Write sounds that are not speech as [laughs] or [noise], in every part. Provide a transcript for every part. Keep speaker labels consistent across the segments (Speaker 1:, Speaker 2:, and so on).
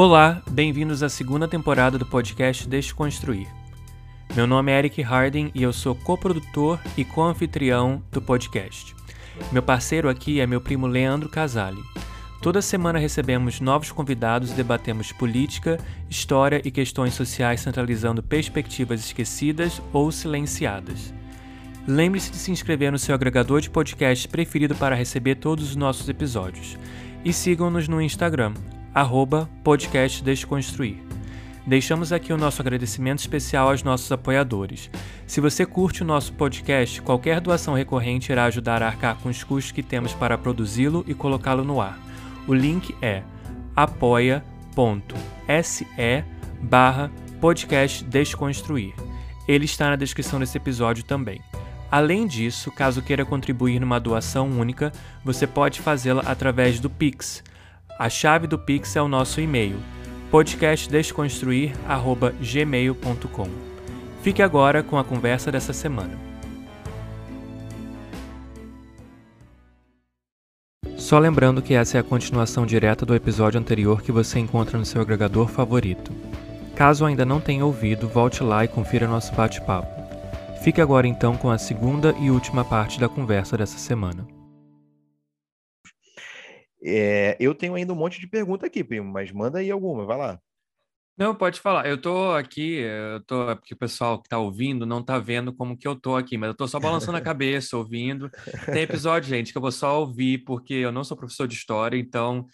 Speaker 1: Olá, bem-vindos à segunda temporada do podcast Desconstruir. Meu nome é Eric Harding e eu sou coprodutor e co-anfitrião do podcast. Meu parceiro aqui é meu primo Leandro Casale. Toda semana recebemos novos convidados e debatemos política, história e questões sociais centralizando perspectivas esquecidas ou silenciadas. Lembre-se de se inscrever no seu agregador de podcast preferido para receber todos os nossos episódios. E sigam-nos no Instagram, arroba podcast Desconstruir. Deixamos aqui o nosso agradecimento especial aos nossos apoiadores. Se você curte o nosso podcast, qualquer doação recorrente irá ajudar a arcar com os custos que temos para produzi-lo e colocá-lo no ar. O link é apoia.se barra podcast Desconstruir. Ele está na descrição desse episódio também. Além disso, caso queira contribuir numa doação única, você pode fazê-la através do Pix. A chave do Pix é o nosso e-mail, podcastdesconstruir@gmail.com. Fique agora com a conversa dessa semana. Só lembrando que essa é a continuação direta do episódio anterior que você encontra no seu agregador favorito. Caso ainda não tenha ouvido, volte lá e confira nosso bate-papo. Fique agora então com a segunda e última parte da conversa dessa semana.
Speaker 2: É, eu tenho ainda um monte de pergunta aqui, primo, mas manda aí alguma, vai lá.
Speaker 1: Não, pode falar. Eu tô aqui, eu tô, porque o pessoal que tá ouvindo não tá vendo como que eu tô aqui, mas eu tô só balançando a [laughs] cabeça, ouvindo. Tem episódio, gente, que eu vou só ouvir, porque eu não sou professor de história, então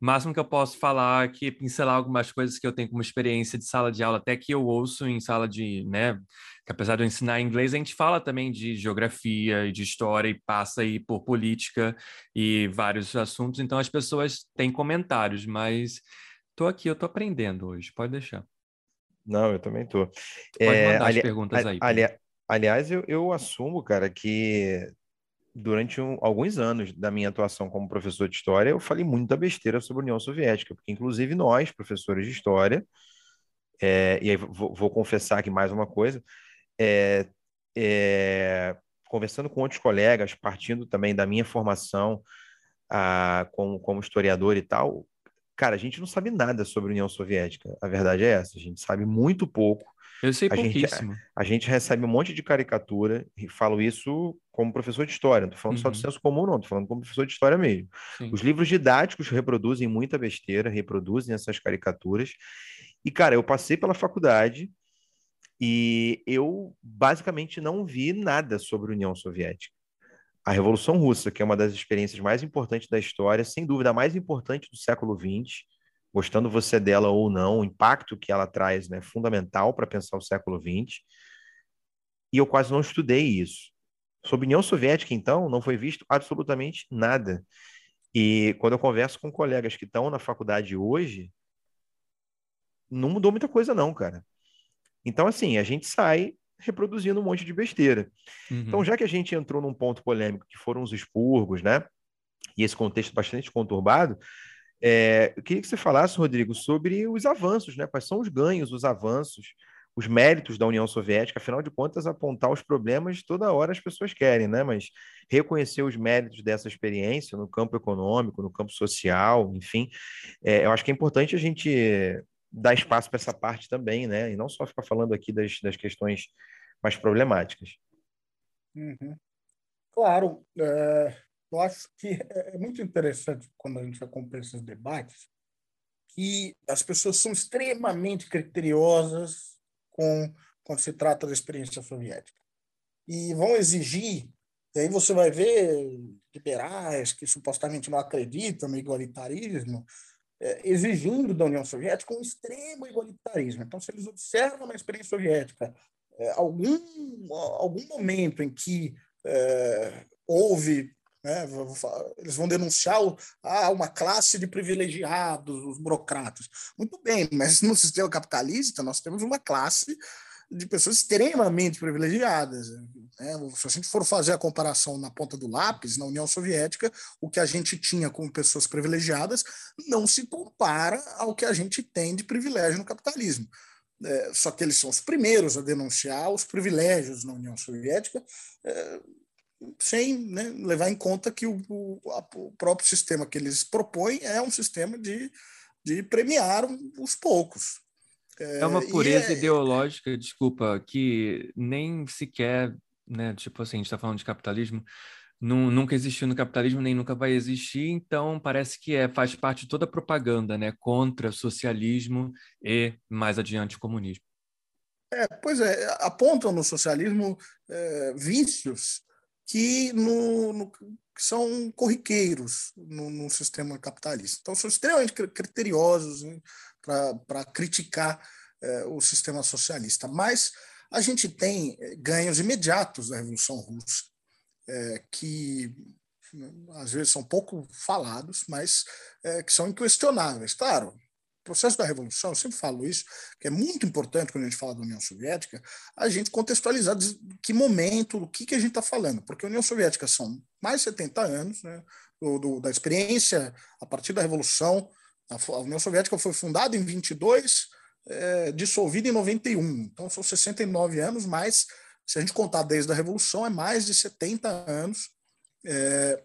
Speaker 1: o máximo que eu posso falar aqui é pincelar algumas coisas que eu tenho como experiência de sala de aula, até que eu ouço em sala de, né, que apesar de eu ensinar inglês, a gente fala também de geografia e de história e passa aí por política e vários assuntos, então as pessoas têm comentários, mas tô aqui, eu tô aprendendo hoje, pode deixar.
Speaker 2: Não, eu também tô.
Speaker 1: Pode é, mandar ali, as perguntas aí.
Speaker 2: Ali, aliás, eu, eu assumo, cara, que durante um, alguns anos da minha atuação como professor de história, eu falei muita besteira sobre a União Soviética, porque inclusive nós, professores de história, é, e aí vou, vou, confessar aqui mais uma coisa, é, é, conversando com outros colegas, partindo também da minha formação a, como, como historiador e tal, cara, a gente não sabe nada sobre a União Soviética, a verdade é essa, a gente sabe muito pouco,
Speaker 1: eu sei
Speaker 2: a
Speaker 1: pouquíssimo.
Speaker 2: Gente, a, a, gente recebe um monte de caricatura, e falo isso como professor de história, não estou falando uhum. só do senso comum, não, estou falando como professor de história mesmo. Sim. Os livros didáticos reproduzem muita besteira, reproduzem essas caricaturas. E, cara, eu passei pela faculdade e eu basicamente não vi nada sobre a União Soviética. A Revolução Russa, que é uma das experiências mais importantes da história, sem dúvida a mais importante do século XX, gostando você dela ou não, o impacto que ela traz é né, fundamental para pensar o século XX. E eu quase não estudei isso. Sobre União Soviética, então, não foi visto absolutamente nada. E quando eu converso com colegas que estão na faculdade hoje, não mudou muita coisa, não, cara. Então, assim, a gente sai reproduzindo um monte de besteira. Uhum. Então, já que a gente entrou num ponto polêmico, que foram os expurgos, né? E esse contexto bastante conturbado, é, eu queria que você falasse, Rodrigo, sobre os avanços, né? Quais são os ganhos, os avanços, os méritos da União Soviética, afinal de contas, apontar os problemas toda hora as pessoas querem, né? Mas reconhecer os méritos dessa experiência no campo econômico, no campo social, enfim, é, eu acho que é importante a gente dar espaço para essa parte também, né? E não só ficar falando aqui das, das questões mais problemáticas.
Speaker 3: Uhum. Claro, é, eu acho que é, é muito interessante quando a gente acompanha esses debates que as pessoas são extremamente criteriosas com quando se trata da experiência soviética e vão exigir e aí você vai ver liberais que supostamente não acreditam no igualitarismo exigindo da União Soviética um extremo igualitarismo. Então, se eles observam na experiência soviética é, algum algum momento em que é, houve né? Eles vão denunciar ah, uma classe de privilegiados, os burocratas. Muito bem, mas no sistema capitalista nós temos uma classe de pessoas extremamente privilegiadas. Né? Se a gente for fazer a comparação na ponta do lápis, na União Soviética, o que a gente tinha como pessoas privilegiadas não se compara ao que a gente tem de privilégio no capitalismo. É, só que eles são os primeiros a denunciar os privilégios na União Soviética, é, sem né, levar em conta que o, o, o, próprio sistema que eles propõem é um sistema de, de premiar os poucos.
Speaker 1: É uma pureza é... ideológica, desculpa, que nem sequer, né? Tipo assim, a gente está falando de capitalismo, nunca existiu no capitalismo nem nunca vai existir, então parece que é, faz parte de toda a propaganda né, contra socialismo e, mais adiante, comunismo.
Speaker 3: É, pois é, apontam no socialismo é, vícios que, no, no, que são corriqueiros no, no, sistema capitalista. Então, são extremamente criteriosos para criticar é, o sistema socialista. Mas a gente tem é, ganhos imediatos da Revolução Russa é, que às vezes são pouco falados, mas é, que são inquestionáveis. Claro, o processo da Revolução, eu sempre falo isso, que é muito importante quando a gente fala da União Soviética, a gente contextualizar que momento, o que, que a gente está falando, porque a União Soviética são mais de 70 anos né, do, do, da experiência a partir da Revolução. A, União Soviética foi fundada em 22, é, dissolvida em 91, então são 69 anos, mais se a gente contar desde a Revolução, é mais de 70 anos. É,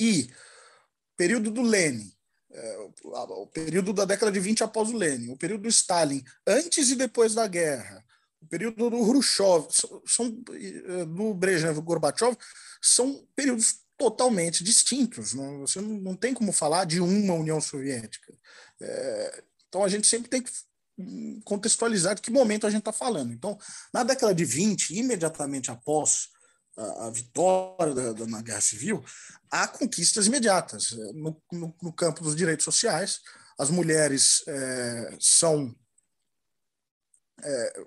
Speaker 3: e período do Lenin, é, o período da década de 20 após o Lenin, o período do Stalin, antes e depois da guerra, o período do Khrushchev, são, do Brezhnev e Gorbachev, são períodos totalmente distintos. Não, você não, não tem como falar de uma União Soviética. É, então a gente sempre tem que contextualizar de que momento a gente está falando. Então, na década de 20, imediatamente após a, a vitória da, da, na Guerra Civil, há conquistas imediatas. No, no, no campo dos direitos sociais, as mulheres é, são. É,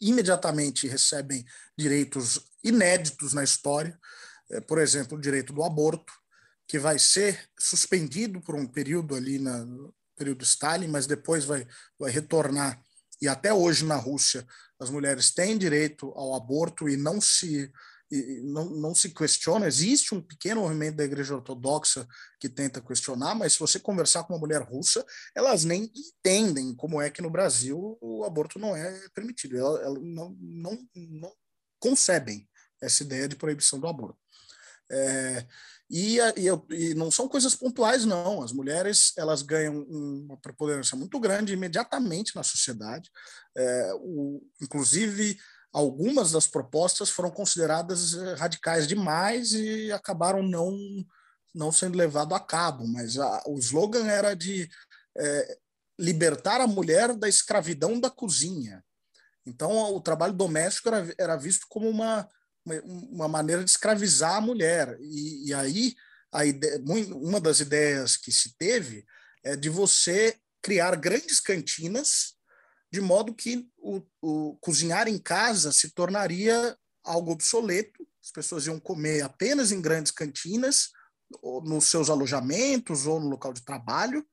Speaker 3: imediatamente recebem direitos inéditos na história, é, por exemplo, o direito do aborto, que vai ser suspendido por um período ali na, período Stalin, mas depois vai, vai retornar. E até hoje na Rússia, as mulheres têm direito ao aborto e não se e não, não se questiona. Existe um pequeno movimento da Igreja Ortodoxa que tenta questionar, mas se você conversar com uma mulher russa, elas nem entendem como é que no Brasil o aborto não é permitido. Elas, elas não, não, não concebem essa ideia de proibição do aborto. É, e, e, e, não são coisas pontuais, não. As mulheres elas ganham uma preponderância muito grande imediatamente na sociedade. É, o, inclusive, algumas das propostas foram consideradas eh, radicais demais e acabaram não, não sendo levado a cabo. Mas a, o slogan era de é, libertar a mulher da escravidão da cozinha. Então, o trabalho doméstico era, era visto como uma uma maneira de escravizar a mulher. E, e aí, a ideia, uma das ideias que se teve é de você criar grandes cantinas, de modo que o, o cozinhar em casa se tornaria algo obsoleto, as pessoas iam comer apenas em grandes cantinas, nos seus alojamentos ou no local de trabalho,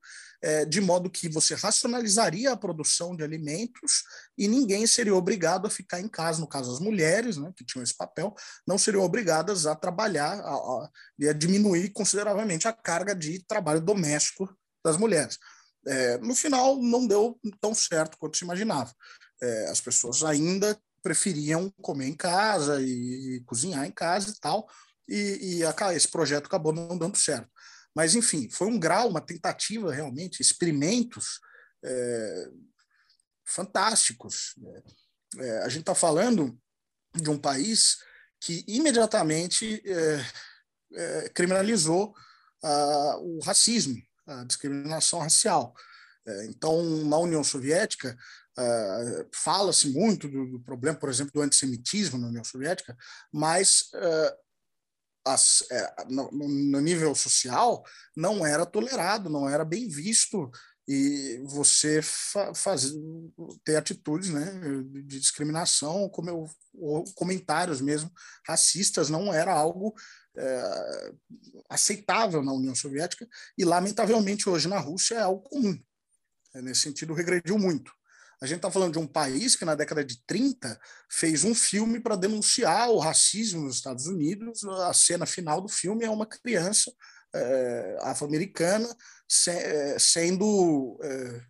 Speaker 3: é, de modo que você racionalizaria a produção de alimentos e ninguém seria obrigado a ficar em casa, no caso as mulheres, né, que tinham esse papel, não seriam obrigadas a trabalhar a, a, e a diminuir consideravelmente a carga de trabalho doméstico das mulheres. É, no final, não deu tão certo quanto se imaginava. É, as pessoas ainda preferiam comer em casa e, cozinhar em casa e tal, e, e a, esse projeto acabou não dando certo. Mas, enfim, foi um grau, uma tentativa realmente, experimentos é, fantásticos. Né? É, a gente está falando de um país que imediatamente é, é criminalizou o racismo, a discriminação racial. É, então, na União Soviética, Uh, fala-se muito do, do, problema, por exemplo, do antissemitismo na União Soviética, mas uh, as, é, no, no, nível social não era tolerado, não era bem visto e você fa ter atitudes né, de discriminação, como eu, ou comentários mesmo racistas não era algo é, aceitável na União Soviética e lamentavelmente hoje na Rússia é algo comum. É, nesse sentido regrediu muito. A gente está falando de um país que, na década de 30, fez um filme para denunciar o racismo nos Estados Unidos. A cena final do filme é uma criança é, afro-americana se, é, sendo é,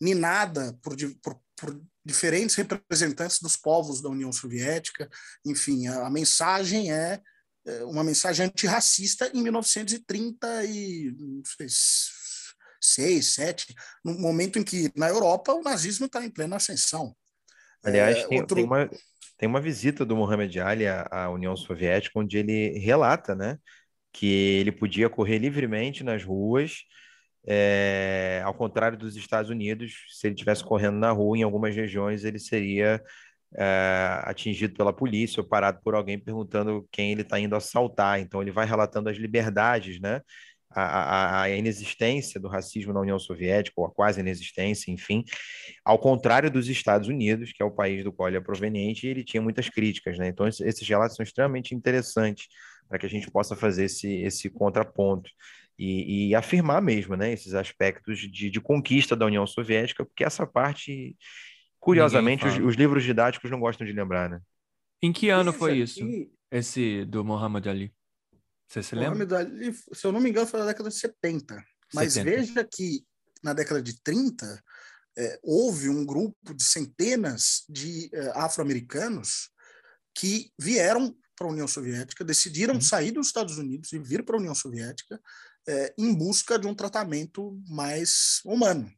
Speaker 3: ninada por, por, por, diferentes representantes dos povos da União Soviética. Enfim, a, a mensagem é, é uma mensagem antirracista em 1930 e não sei, seis, sete, no momento em que na Europa o nazismo está em plena ascensão.
Speaker 2: Aliás, é, tem, outro... tem, uma, tem uma visita do Muhammad Ali à, à União Soviética onde ele relata, né, que ele podia correr livremente nas ruas, é, ao contrário dos Estados Unidos, se ele estivesse correndo na rua, em algumas regiões ele seria é, atingido pela polícia ou parado por alguém perguntando quem ele está indo assaltar. Então ele vai relatando as liberdades, né? A, a, a, inexistência do racismo na União Soviética, ou a quase inexistência, enfim, ao contrário dos Estados Unidos, que é o país do qual ele é proveniente, ele tinha muitas críticas, né? Então, esses relatos são extremamente interessantes para que a gente possa fazer esse, esse contraponto e, e afirmar mesmo, né, esses aspectos de, de conquista da União Soviética, porque essa parte Curiosamente, os, os, livros didáticos não gostam de lembrar, né?
Speaker 1: Em que ano foi isso? Esse do Muhammad Ali? Você se lembra? Muhammad
Speaker 3: Ali, se eu não me engano, foi na década de 70. Mas 70. veja que na década de 30 é, houve um grupo de centenas de é, afro-americanos que vieram para a União Soviética, decidiram uhum. sair dos Estados Unidos e vir para a União Soviética é, em busca de um tratamento mais humano.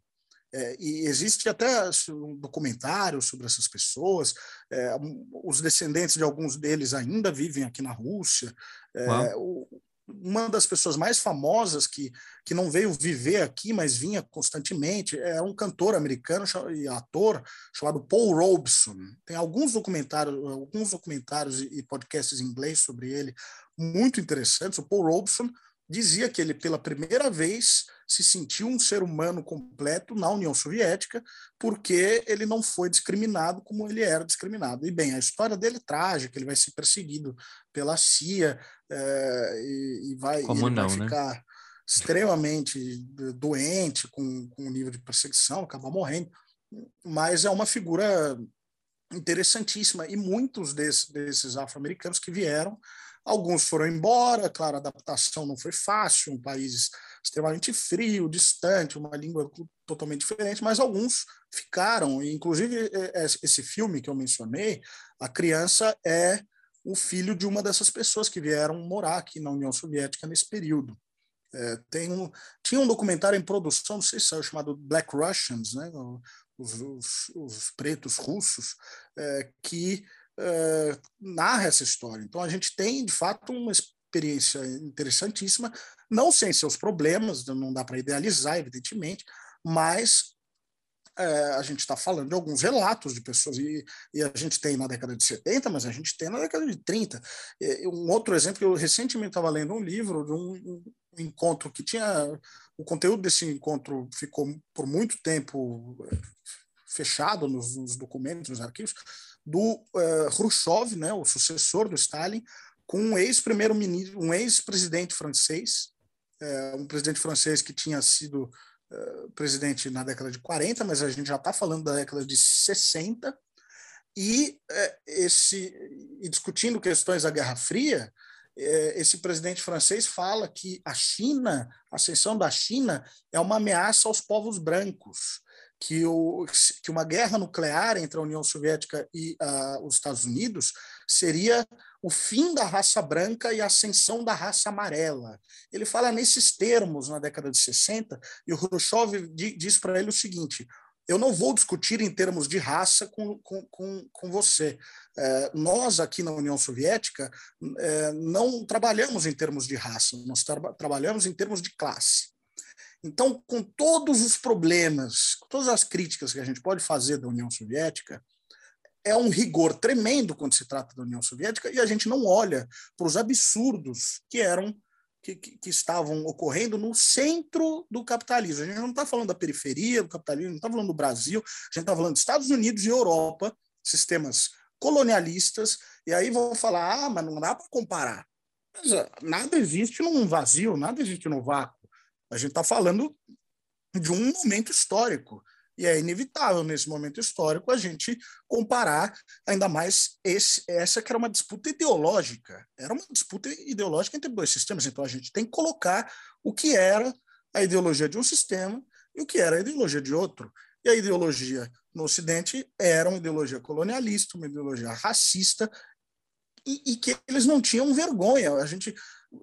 Speaker 3: É, e existe até um documentário sobre essas pessoas. É, os descendentes de alguns deles ainda vivem aqui na Rússia. É, o, uma das pessoas mais famosas que, que não veio viver aqui, mas vinha constantemente, é um cantor americano e ator chamado Paul Robeson. Tem alguns documentários, alguns documentários e podcasts em inglês sobre ele muito interessantes. O Paul Robeson dizia que ele, pela primeira vez, se sentiu um ser humano completo na União Soviética, porque ele não foi discriminado como ele era discriminado. E bem, a história dele é trágica, ele vai ser perseguido pela CIA é, e, e, vai,
Speaker 1: como não,
Speaker 3: vai
Speaker 1: né?
Speaker 3: ficar extremamente doente com, com o nível de perseguição, acabar morrendo. Mas é uma figura interessantíssima e muitos desses, desses afro-americanos que vieram Alguns foram embora, claro, a adaptação não foi fácil, um país extremamente frio, distante, uma língua totalmente diferente, mas alguns ficaram. Inclusive, esse filme que eu mencionei, a criança é o filho de uma dessas pessoas que vieram morar aqui na União Soviética nesse período. É, tem um, tinha um documentário em produção, não sei se é chamado Black Russians, né? os, os, os pretos russos, é, que uh, narra essa história. Então a gente tem, de fato, uma experiência interessantíssima, não sem seus problemas, não dá para idealizar, evidentemente, mas é, a gente está falando de alguns relatos de pessoas, e, e, a gente tem na década de 70, mas a gente tem na década de 30. E, um outro exemplo, eu recentemente estava lendo um livro de um, um, encontro que tinha. O conteúdo desse encontro ficou por muito tempo é, fechado nos, nos documentos, nos arquivos, do uh, Khrushchev, né, o sucessor do Stalin, com um ex-primeiro-ministro, um ex-presidente francês, uh, um presidente francês que tinha sido uh, presidente na década de 40, mas a gente já está falando da década de 60, e esse e discutindo questões da Guerra Fria, esse presidente francês fala que a China, a ascensão da China é uma ameaça aos povos brancos que, o, que uma guerra nuclear entre a União Soviética e uh, os Estados Unidos seria o fim da raça branca e a ascensão da raça amarela. Ele fala nesses termos na década de 60, e o Khrushchev diz para ele o seguinte: eu não vou discutir em termos de raça com, com, com, com você. É, nós, aqui na União Soviética, é, não trabalhamos em termos de raça, nós tra trabalhamos em termos de classe. Então, com todos os problemas, todas as críticas que a gente pode fazer da União Soviética, é um rigor tremendo quando se trata da União Soviética e a gente não olha para os absurdos que eram que, que, que, estavam ocorrendo no centro do capitalismo. A gente não está falando da periferia do capitalismo, não está falando do Brasil, a gente está falando dos Estados Unidos e Europa, sistemas colonialistas, e aí vão falar, ah, mas não dá para comparar. Mas, ah, nada existe num vazio, nada existe no vácuo. A gente está falando de um momento histórico. E é inevitável, nesse momento histórico, a gente comparar ainda mais esse, essa que era uma disputa ideológica. Era uma disputa ideológica entre dois sistemas. Então, a gente tem que colocar o que era a ideologia de um sistema e o que era a ideologia de outro. E a ideologia no Ocidente era uma ideologia colonialista, uma ideologia racista, e, e que eles não tinham vergonha. A gente,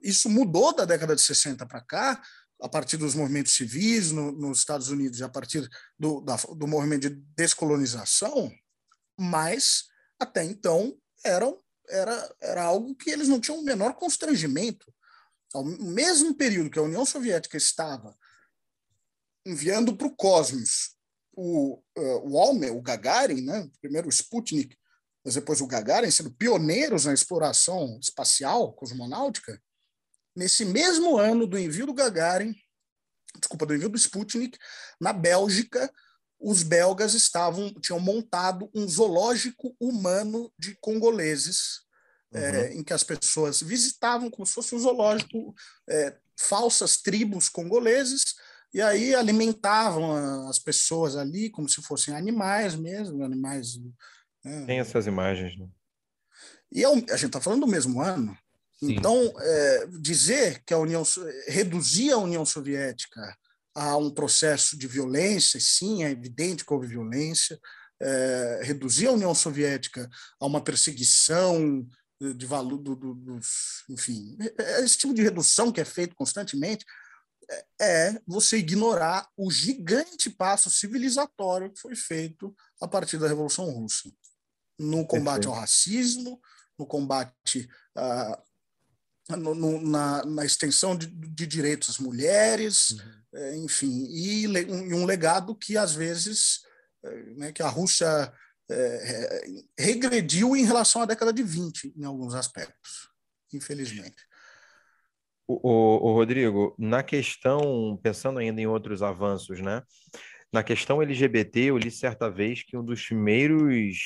Speaker 3: isso mudou da década de 60 para cá, a partir dos movimentos civis no, nos Estados Unidos e a partir do, da, do movimento de descolonização, mas até então eram, era, era algo que eles não tinham o menor constrangimento. Ao mesmo período que a União Soviética estava enviando para o cosmos o, uh, o homem, o Gagarin, né? primeiro o Sputnik, mas depois o Gagarin, sendo pioneiros na exploração espacial cosmonáutica, nesse mesmo ano do envio do Gagarin, desculpa, do envio do Sputnik, na Bélgica, os belgas estavam tinham montado um zoológico humano de congoleses, uhum. é, em que as pessoas visitavam como se fosse um zoológico, é, falsas tribos congoleses, e aí alimentavam as pessoas ali como se fossem animais mesmo, animais.
Speaker 2: Né? Tem essas imagens, né?
Speaker 3: E é a gente está falando do mesmo ano. Sim. Então, é, dizer que a União reduzir a União Soviética a um processo de violência, sim, é evidente que houve violência, é, reduzir a União Soviética a uma perseguição de valor do, do, dos, enfim, é, é esse tipo de redução que é feito constantemente é, é você ignorar o gigante passo civilizatório que foi feito a partir da Revolução Russa no combate Perfeito. ao racismo, no combate no, no, na, na, extensão de, de, direitos às mulheres, uhum. é, enfim, e um, um, legado que às vezes é, né, que a Rússia é, regrediu em relação à década de 20 em alguns aspectos, infelizmente.
Speaker 2: O, o, o, Rodrigo, na questão, pensando ainda em outros avanços, né? Na questão LGBT, eu li certa vez que um dos primeiros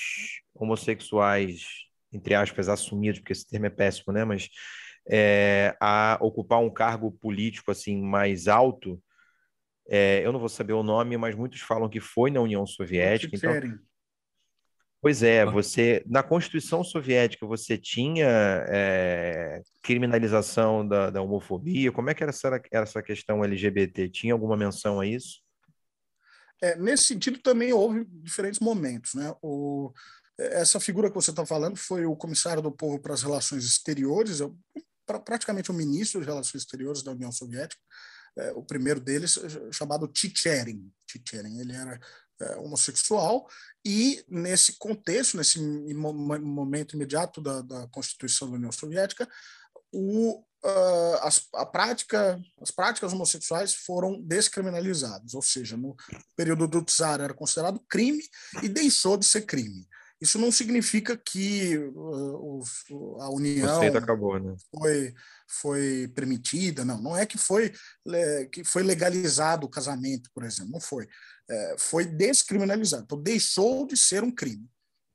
Speaker 2: homossexuais, entre aspas, assumidos, porque esse termo é péssimo, né? Mas é, a ocupar um cargo político assim mais alto. É, eu não vou saber o nome, mas muitos falam que foi na União Soviética. Então, pois é, você na Constituição Soviética você tinha é, criminalização da, da, homofobia. Como é que era essa, essa questão LGBT? Tinha alguma menção a isso?
Speaker 3: É, nesse sentido também houve diferentes momentos, né? O, essa figura que você está falando foi o comissário do povo para as relações exteriores, pra, praticamente o ministro de Relações Exteriores da União Soviética, é, o primeiro deles, chamado Chicherin. Chicherin, ele era é, homossexual e nesse contexto, nesse momento imediato da, da Constituição da União Soviética, o, uh, as, a prática, as práticas homossexuais foram descriminalizadas, ou seja, no período do Tsar era considerado crime e deixou de ser crime. Isso não significa que uh, a união
Speaker 2: acabou, né?
Speaker 3: foi, foi permitida, não. Não é que foi, é, que foi legalizado o casamento, por exemplo, não foi. É, foi descriminalizado, então deixou de ser um crime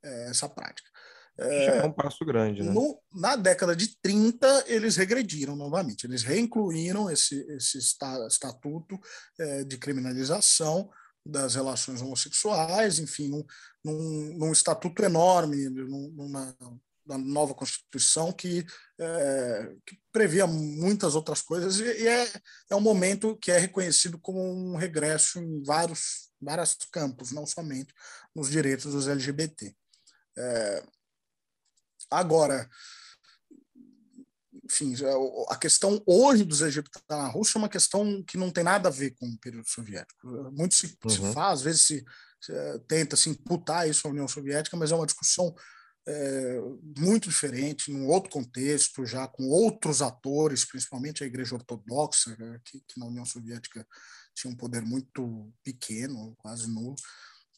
Speaker 3: é, essa prática.
Speaker 2: É, é um passo grande, né?
Speaker 3: No, na década de 30, eles regrediram novamente, eles reincluíram esse, esse estatuto é, de criminalização das relações homossexuais, enfim, num, num, num estatuto enorme, numa, na nova Constituição que, é, que, previa muitas outras coisas e, e, é, é um momento que é reconhecido como um regresso em vários, vários campos, não somente nos direitos dos LGBT. É, agora, enfim, a questão hoje dos egípcios na Rússia é uma questão que não tem nada a ver com o período soviético. Muito se, uhum. se faz, às vezes se, se, eh, tenta se imputar isso à União Soviética, mas é uma discussão é, muito diferente, num outro contexto, já com outros atores, principalmente a Igreja Ortodoxa, né, que, que na União Soviética tinha um poder muito pequeno, quase nulo.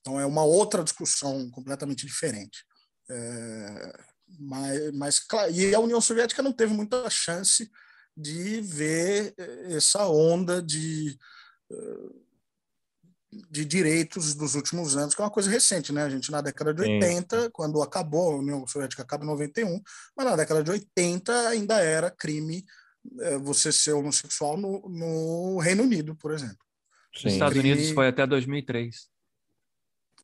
Speaker 3: Então é uma outra discussão completamente diferente. É, mas, mas e a União Soviética não teve muita chance de ver eh, essa onda de, eh, de direitos dos últimos anos, que é uma coisa recente, né? A gente na década de 80, Sim. quando acabou, a União Soviética acaba em 91, mas na década de 80 ainda era crime eh, você ser homossexual no, no Reino Unido, por exemplo.
Speaker 1: Nos Estados crime... Unidos foi até 2003.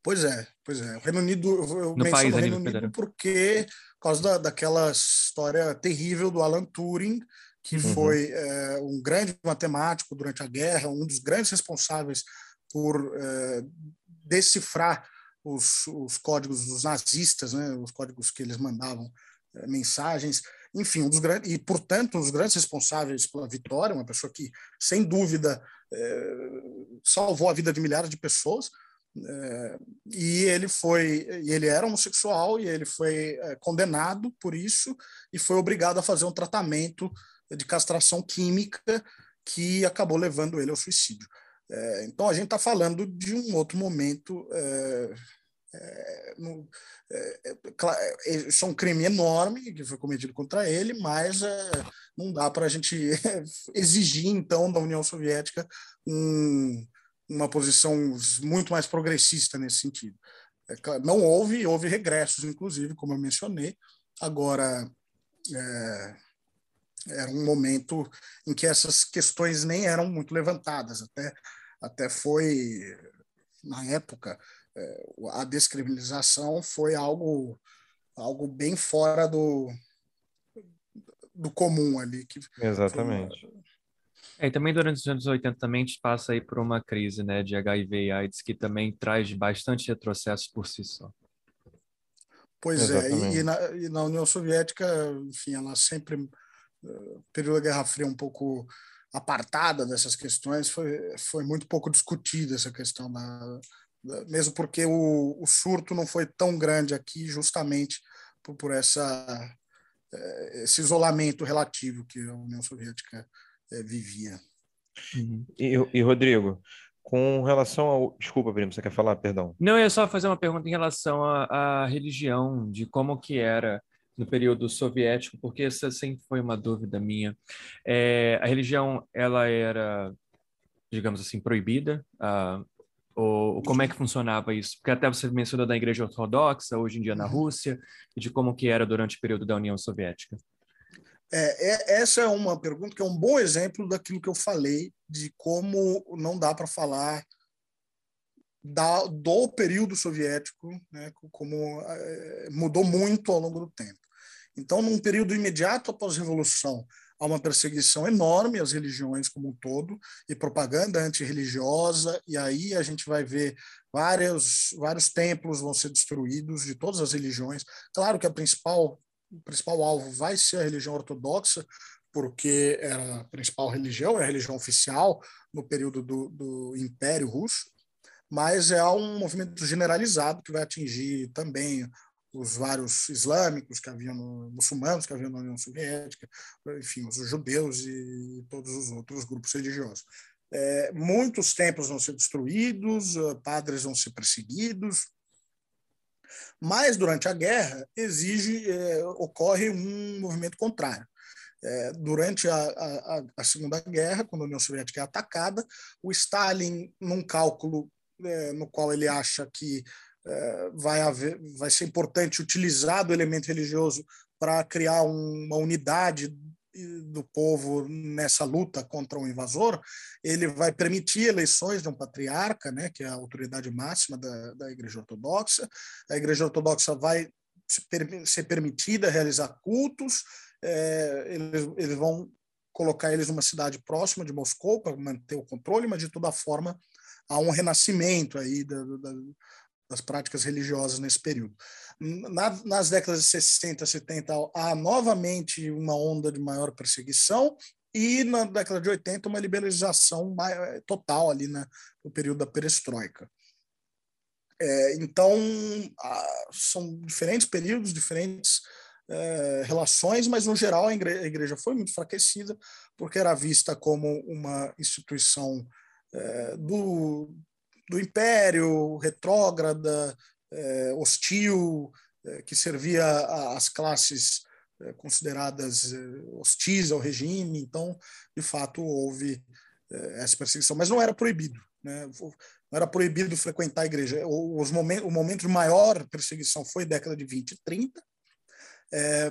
Speaker 3: Pois é, pois é. O Reino Unido, eu no país, o Reino Unido porque, por causa da, daquela história terrível do Alan Turing, que uhum. foi é, um grande matemático durante a guerra, um dos grandes responsáveis por é, decifrar os, os, códigos dos nazistas, né, os códigos que eles mandavam é, mensagens. enfim, um dos grandes, e portanto, um dos grandes responsáveis pela vitória, uma pessoa que, sem dúvida, salvou a vida de milhares de pessoas. É, e ele foi, ele era homossexual e ele foi é, condenado por isso e foi obrigado a fazer um tratamento de castração química que acabou levando ele ao suicídio. É, então a gente está falando de um outro momento é, no, isso é um crime enorme que foi cometido contra ele, mas não dá para a gente [laughs] exigir, então, da União Soviética um, uma posição muito mais progressista nesse sentido. É não houve, houve regressos, inclusive, como eu mencionei. Agora, era um momento em que essas questões nem eram muito levantadas, até, até foi, na época, é, a descriminalização foi algo, algo bem fora do, do comum ali. Que
Speaker 2: Exatamente.
Speaker 1: Uma... É, e também durante os anos 80 também a gente passa aí por uma crise né, de HIV e AIDS que também traz bastante retrocesso por si só.
Speaker 3: Pois Exatamente. é, e, na, e, na, União Soviética, enfim, ela sempre, uh, período da Guerra Fria, um pouco apartada dessas questões, foi, foi muito pouco discutida essa questão da, mesmo porque o, o surto não foi tão grande aqui, justamente por, por essa, eh, esse isolamento relativo que a União Soviética é, vivia.
Speaker 2: Uhum. E, e, Rodrigo, com relação ao. Desculpa, Primo, você quer falar? Perdão.
Speaker 1: Não, eu ia só fazer uma pergunta em relação à, à religião, de como que era no período soviético, porque essa sempre foi uma dúvida minha. É, a religião, ela era, digamos assim, proibida. A, ou, como é que funcionava isso? Porque até você mencionou da Igreja Ortodoxa, hoje em dia na uhum. Rússia, e de como que era durante o período da União Soviética.
Speaker 3: É, é, essa é uma pergunta que é um bom exemplo daquilo que eu falei, de como não dá para falar da, do período soviético, né, como é, mudou muito ao longo do tempo. Então, num período imediato após a Revolução, há uma perseguição enorme às religiões como um todo e propaganda antirreligiosa, e aí a gente vai ver vários, vários templos vão ser destruídos de todas as religiões. Claro que a principal, o principal alvo vai ser a religião ortodoxa, porque era a principal religião, é a religião oficial no período do, do Império Russo, mas é um movimento generalizado que vai atingir também os vários islâmicos que haviam, no, muçulmanos que haviam na União Soviética, enfim, os judeus e todos os outros grupos religiosos. É, muitos templos vão ser destruídos, ah, padres vão ser perseguidos, mas durante a guerra exige é, ocorre um movimento contrário. É, durante a, a, a, Segunda Guerra, quando a União Soviética é atacada, o Stalin, num cálculo é, no qual ele acha que é, vai, haver, vai ser importante utilizar do elemento religioso para criar uma unidade do povo nessa luta contra o invasor, ele vai permitir eleições de um patriarca, né, que é a autoridade máxima da, da Igreja Ortodoxa. A Igreja Ortodoxa vai ser permitida realizar cultos, é, eles, eles vão colocar eles numa cidade próxima de Moscou para manter o controle, mas de toda forma há um renascimento aí da, da, das práticas religiosas nesse período. Na, nas décadas de 60, 70, há novamente uma onda de maior perseguição, e na década de 80, uma liberalização total ali na, no período da perestroika. É, então, são diferentes períodos, diferentes é, relações, mas no geral a igreja, a igreja, foi muito enfraquecida, porque era vista como uma instituição é, do, do império, retrógrada, é, hostil, é, que servia às classes é, consideradas hostis ao regime. Então, de fato, houve essa perseguição, mas não era proibido. Né? Não era proibido frequentar a igreja. Os momentos, o momento de maior perseguição foi década de 20 e 30,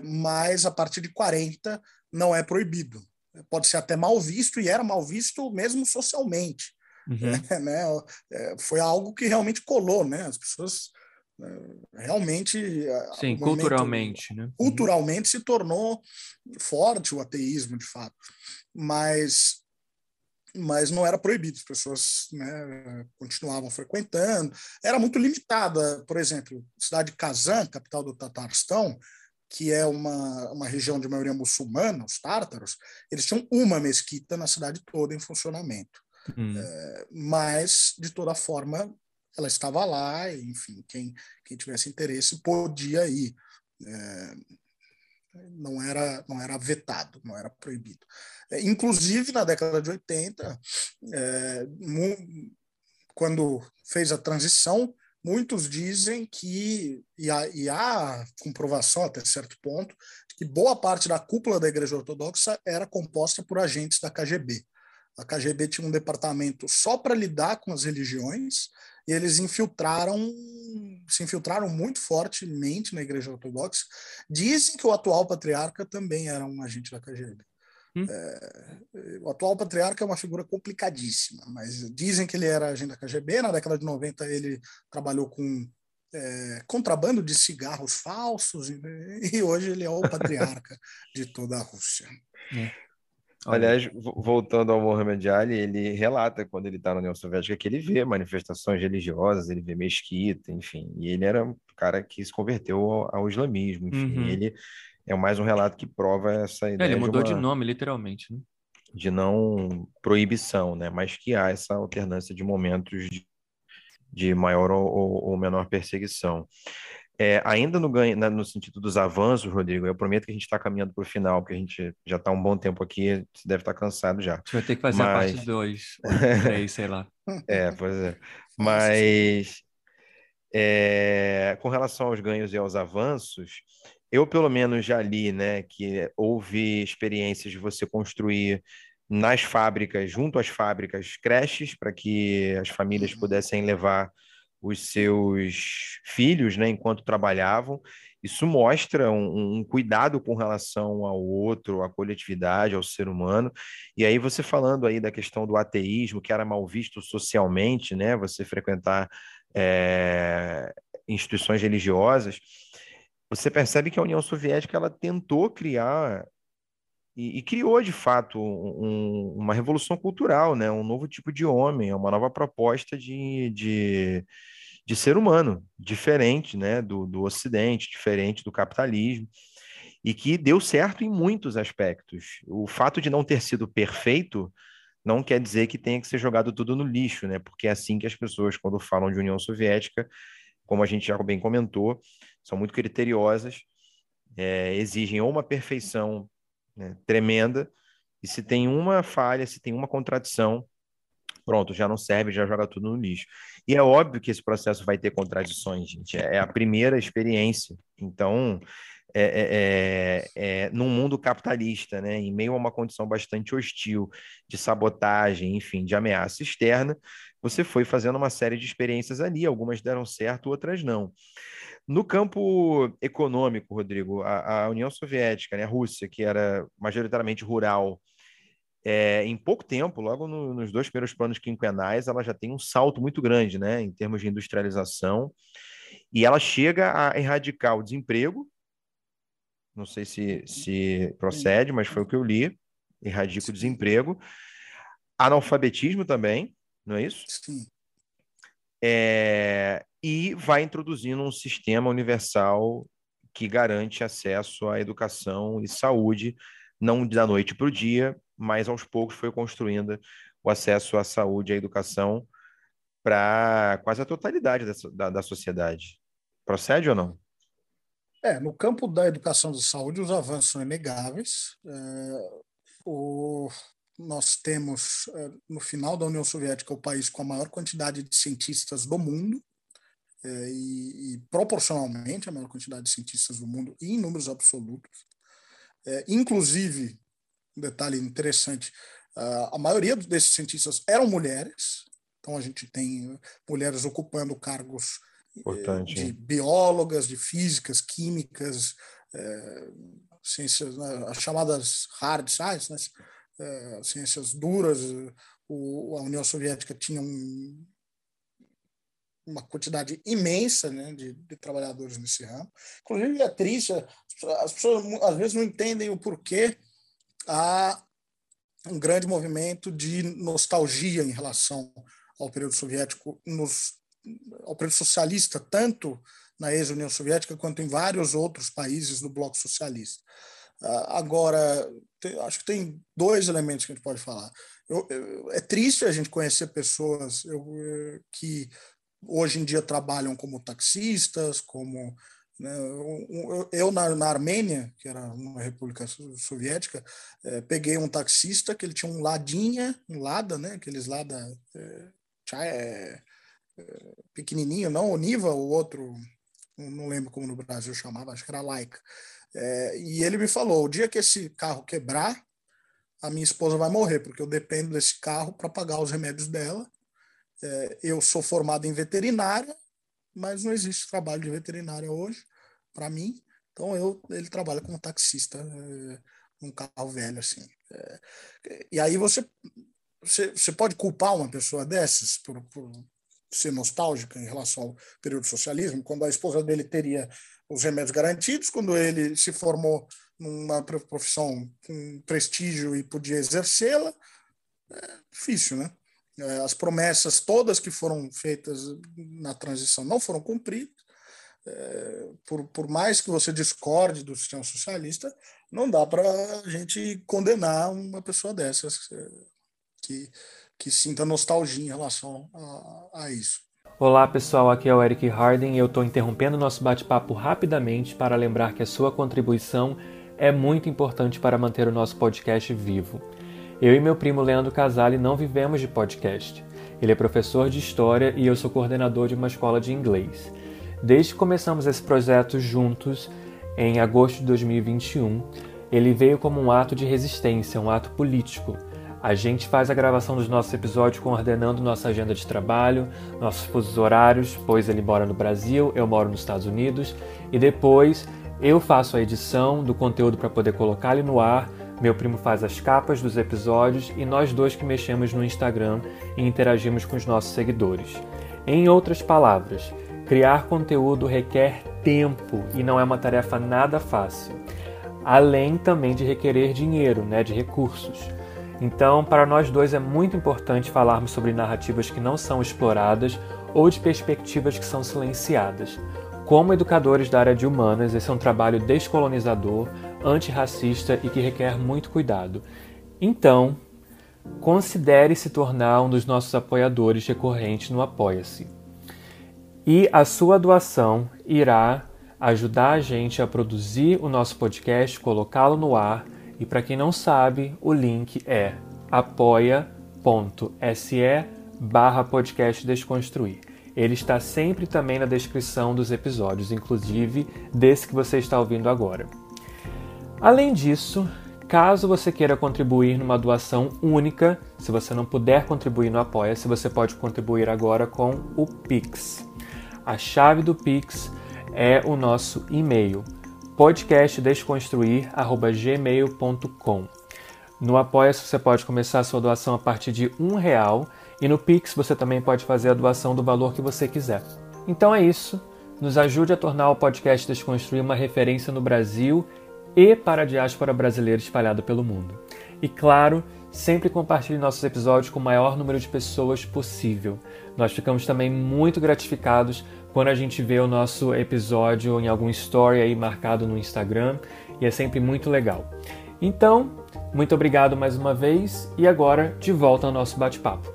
Speaker 3: mas a partir de 40 não é proibido. Pode ser até mal visto, e era mal visto mesmo socialmente. Uhum. [laughs] É, né? É, foi algo que realmente colou, né? As pessoas né, realmente
Speaker 1: sim culturalmente né?
Speaker 3: culturalmente se tornou forte o ateísmo de fato mas mas não era proibido as pessoas né, continuavam frequentando era muito limitada por exemplo cidade de Kazan capital do Tatarstão que é uma, uma região de maioria muçulmana, os tártaros, eles tinham uma mesquita na cidade toda em funcionamento. Hum. É, mas, de toda forma, ela estava lá, enfim, quem, quem tivesse interesse podia ir. É, não era, não era vetado, não era proibido. É, inclusive, na década de 80, é, quando fez a transição, muitos dizem que, e há, e há comprovação até certo ponto, que boa parte da cúpula da Igreja Ortodoxa era composta por agentes da KGB. A KGB tinha um departamento só para lidar com as religiões e eles infiltraram, se infiltraram muito fortemente na Igreja Ortodoxa. Dizem que o atual patriarca também era um agente da KGB. Hum. É, o atual patriarca é uma figura complicadíssima, mas dizem que ele era agente da KGB. Na década de 90, ele trabalhou com é, contrabando de cigarros falsos e, e, hoje ele é o patriarca [laughs] de toda a Rússia. É.
Speaker 2: Aliás, voltando ao Mohamed Ali, ele relata quando ele está na União Soviética que ele vê manifestações religiosas, ele vê mesquita, enfim, e ele era um cara que se converteu ao, ao islamismo, enfim, uhum. ele é mais um relato que prova essa ideia.
Speaker 1: É, ele mudou
Speaker 2: de,
Speaker 1: uma, de nome, literalmente, né?
Speaker 2: De não proibição, né? Mas que há essa alternância de momentos de, de maior ou, ou menor perseguição. É, ainda no, ganho, no sentido dos avanços, Rodrigo, eu prometo que a gente está caminhando para o final, porque a gente já está um bom tempo aqui, você deve estar tá cansado já. A
Speaker 1: gente vai ter que fazer Mas... a parte 2, 3, [laughs] sei lá.
Speaker 2: É, pois é. [laughs] Mas é, com relação aos ganhos e aos avanços, eu pelo menos já li, né, que houve experiências de você construir nas fábricas, junto às fábricas, creches para que as famílias uhum. pudessem levar os seus filhos, né, enquanto trabalhavam. Isso mostra um, um, cuidado com relação ao outro, à coletividade, ao ser humano. E aí você falando aí da questão do ateísmo, que era mal visto socialmente, né, você frequentar é, instituições religiosas, você percebe que a União Soviética ela tentou criar e, e criou de fato um, uma revolução cultural, né? um novo tipo de homem, uma nova proposta de, de, de ser humano, diferente né? do, do Ocidente, diferente do capitalismo, e que deu certo em muitos aspectos. O fato de não ter sido perfeito não quer dizer que tenha que ser jogado tudo no lixo, né? porque é assim que as pessoas, quando falam de União Soviética, como a gente já bem comentou, são muito criteriosas, é, exigem ou uma perfeição né, tremenda. E se tem uma falha, se tem uma contradição, pronto, já não serve, já joga tudo no lixo. E é óbvio que esse processo vai ter contradições, gente. É a primeira experiência. Então, é, é, é, é, num mundo capitalista, né, em meio a uma condição bastante hostil de sabotagem, enfim, de ameaça externa, você foi fazendo uma série de experiências ali. Algumas deram certo, outras não. No campo econômico, Rodrigo, a, a União Soviética, né, a Rússia, que era majoritariamente rural, é, em pouco tempo, logo no, nos dois primeiros planos quinquenais, ela já tem um salto muito grande né, em termos de industrialização, e ela chega a erradicar o desemprego. Não sei se, se procede, mas foi o que eu li. Erradica o desemprego. Analfabetismo também, não é isso? Sim. É, e vai introduzindo um sistema universal que garante acesso à educação e saúde, não da noite para o dia, mas aos poucos foi construindo o acesso à saúde e à educação para quase a totalidade da, da, da, sociedade. Procede ou não?
Speaker 3: É, no campo da educação e saúde, os avanços são inegáveis. É, o, nós temos, é, no final da União Soviética, o país com a maior quantidade de cientistas do mundo, é, e, e, proporcionalmente a maior quantidade de cientistas do mundo em números absolutos. É, inclusive, um detalhe interessante, a maioria desses cientistas eram mulheres, então a gente tem mulheres ocupando cargos Importante, de biólogas, de físicas, químicas, ciências, né, as chamadas hard sciences, né, é, ciências duras. O, a União Soviética tinha um, uma quantidade imensa né, de, de, trabalhadores nesse ramo. Inclusive, é triste, as pessoas às vezes não entendem o porquê há um grande movimento de nostalgia em relação ao período soviético nos, ao Período Socialista, tanto na ex-União Soviética quanto em vários outros países do bloco socialista. Ah, agora, acho que tem dois elementos que a gente pode falar. Eu, eu, é triste a gente conhecer pessoas eu, eh, que hoje em dia trabalham como taxistas, como né, eu, na, na, Armênia, que era uma república soviética, é, peguei um taxista que ele tinha um Ladinha, um Lada, né, aqueles Lada é, é, pequenininho, não o Niva, o outro, não lembro como no Brasil chamava, acho que era Laika. É, e ele me falou: o dia que esse carro quebrar, a minha esposa vai morrer, porque eu dependo desse carro para pagar os remédios dela. É, eu sou formado em veterinária, mas não existe trabalho de veterinária hoje para mim. Então eu, ele trabalha como taxista é, carro velho assim. É, e aí você, você, você pode culpar uma pessoa dessas por, por ser nostálgica em relação ao período do socialismo, quando a esposa dele teria os remédios garantidos, quando ele se formou numa profissão com prestígio e podia exercê-la, é difícil, né? É, as promessas todas que foram feitas na transição não foram cumpridas. É, por, por mais que você discorde do sistema socialista, não dá para a gente condenar uma pessoa dessas é, que, que sinta nostalgia em relação a, a isso.
Speaker 1: Olá pessoal, aqui é o Eric Harden e eu estou interrompendo nosso bate-papo rapidamente para lembrar que a sua contribuição é muito importante para manter o nosso podcast vivo. Eu e meu primo Leandro Casale não vivemos de podcast. Ele é professor de história e eu sou coordenador de uma escola de inglês. Desde que começamos esse projeto juntos, em agosto de 2021, ele veio como um ato de resistência, um ato político a gente faz a gravação dos nossos episódios coordenando nossa agenda de trabalho, nossos fusos horários, pois ele mora no Brasil, eu moro nos Estados Unidos, e depois eu faço a edição do conteúdo para poder colocar ele no ar. Meu primo faz as capas dos episódios e nós dois que mexemos no Instagram e interagimos com os nossos seguidores. Em outras palavras, criar conteúdo requer tempo e não é uma tarefa nada fácil. Além também de requerer dinheiro, né, de recursos. Então, para nós dois é muito importante falarmos sobre narrativas que não são exploradas ou de perspectivas que são silenciadas. Como educadores da área de humanas, esse é um trabalho descolonizador, antirracista e que requer muito cuidado. Então, considere se tornar um dos nossos apoiadores recorrentes no Apoia-se. E a sua doação irá ajudar a gente a produzir o nosso podcast, colocá-lo no ar e para quem não sabe, o link é apoia.se barra podcast Desconstruir. Ele está sempre também na descrição dos episódios, inclusive desse que você está ouvindo agora. Além disso, caso você queira contribuir numa doação única, se você não puder contribuir no Apoia-se, você pode contribuir agora com o Pix. A chave do Pix é o nosso e-mail podcastdesconstruir.gmail.com. No Apoia-se você pode começar a sua doação a partir de um real e no Pix você também pode fazer a doação do valor que você quiser. Então é isso. Nos ajude a tornar o podcast Desconstruir uma referência no Brasil e para a diáspora brasileira espalhada pelo mundo. E claro, sempre compartilhe nossos episódios com o maior número de pessoas possível. Nós ficamos também muito gratificados quando a gente vê o nosso episódio em algum story aí marcado no Instagram e é sempre muito legal. Então, muito obrigado mais uma vez e agora de volta ao nosso bate-papo.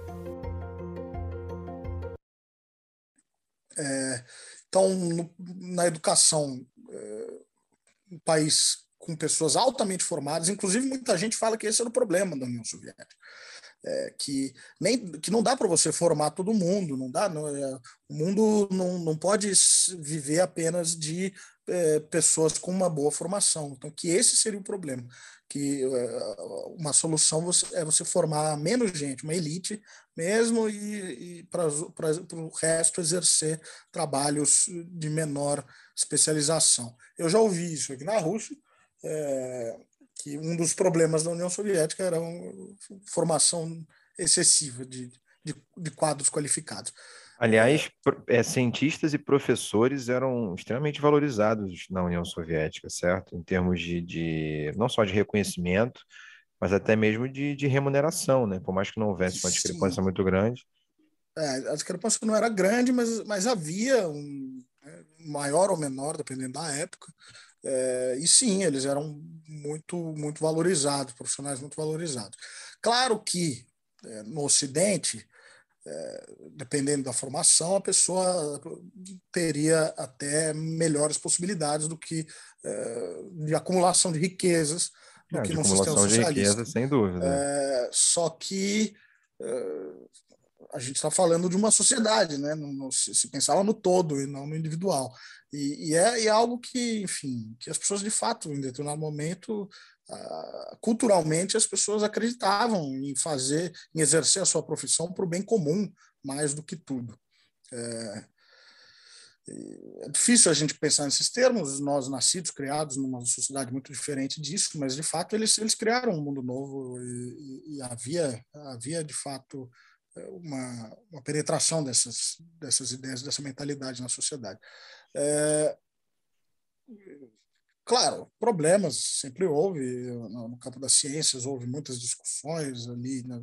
Speaker 3: É, então, no, na educação, é, um país com pessoas altamente formadas, inclusive muita gente fala que esse era o problema da União Soviética é, que nem que não dá para você formar todo mundo, não dá, não, é, o mundo não, não pode viver apenas de é, pessoas com uma boa formação. Então, que esse seria o problema, que é, uma solução você, é você formar menos gente, uma elite mesmo, e, e para o resto exercer trabalhos de menor especialização. Eu já ouvi isso aqui na Rússia. É, que um dos problemas da União Soviética era a formação excessiva de, de, de quadros qualificados.
Speaker 2: Aliás, é, cientistas e professores eram extremamente valorizados na União Soviética, certo? Em termos de, de não só de reconhecimento, mas até mesmo de, de remuneração, né? Por mais que não houvesse uma discrepância Sim. muito grande.
Speaker 3: É, a discrepância não era grande, mas, mas havia um né, maior ou menor, dependendo da época. É, e sim, eles eram muito, muito valorizados, profissionais muito valorizados. Claro que é, no Ocidente, é, dependendo da formação, a pessoa teria até melhores possibilidades do que é, de acumulação de riquezas do
Speaker 2: É,
Speaker 3: que
Speaker 2: de
Speaker 3: no
Speaker 2: acumulação
Speaker 3: sistema
Speaker 2: de
Speaker 3: socialista.
Speaker 2: riqueza, sem dúvida.
Speaker 3: É, só que a gente está falando de uma sociedade, né? Se pensava no todo e não no individual. E, e é, e é algo que, enfim, que as pessoas de fato, em determinado momento, ah, culturalmente, as pessoas acreditavam em fazer, em exercer a sua profissão para o bem comum, mais do que tudo. É, é difícil a gente pensar nesses termos, nós nascidos, criados numa sociedade muito diferente disso, mas de fato eles, eles criaram um mundo novo e, e- havia, havia de fato uma, uma penetração dessas, dessas ideias, dessa mentalidade na sociedade. É, claro, problemas sempre houve no, campo das ciências, houve muitas discussões ali, né,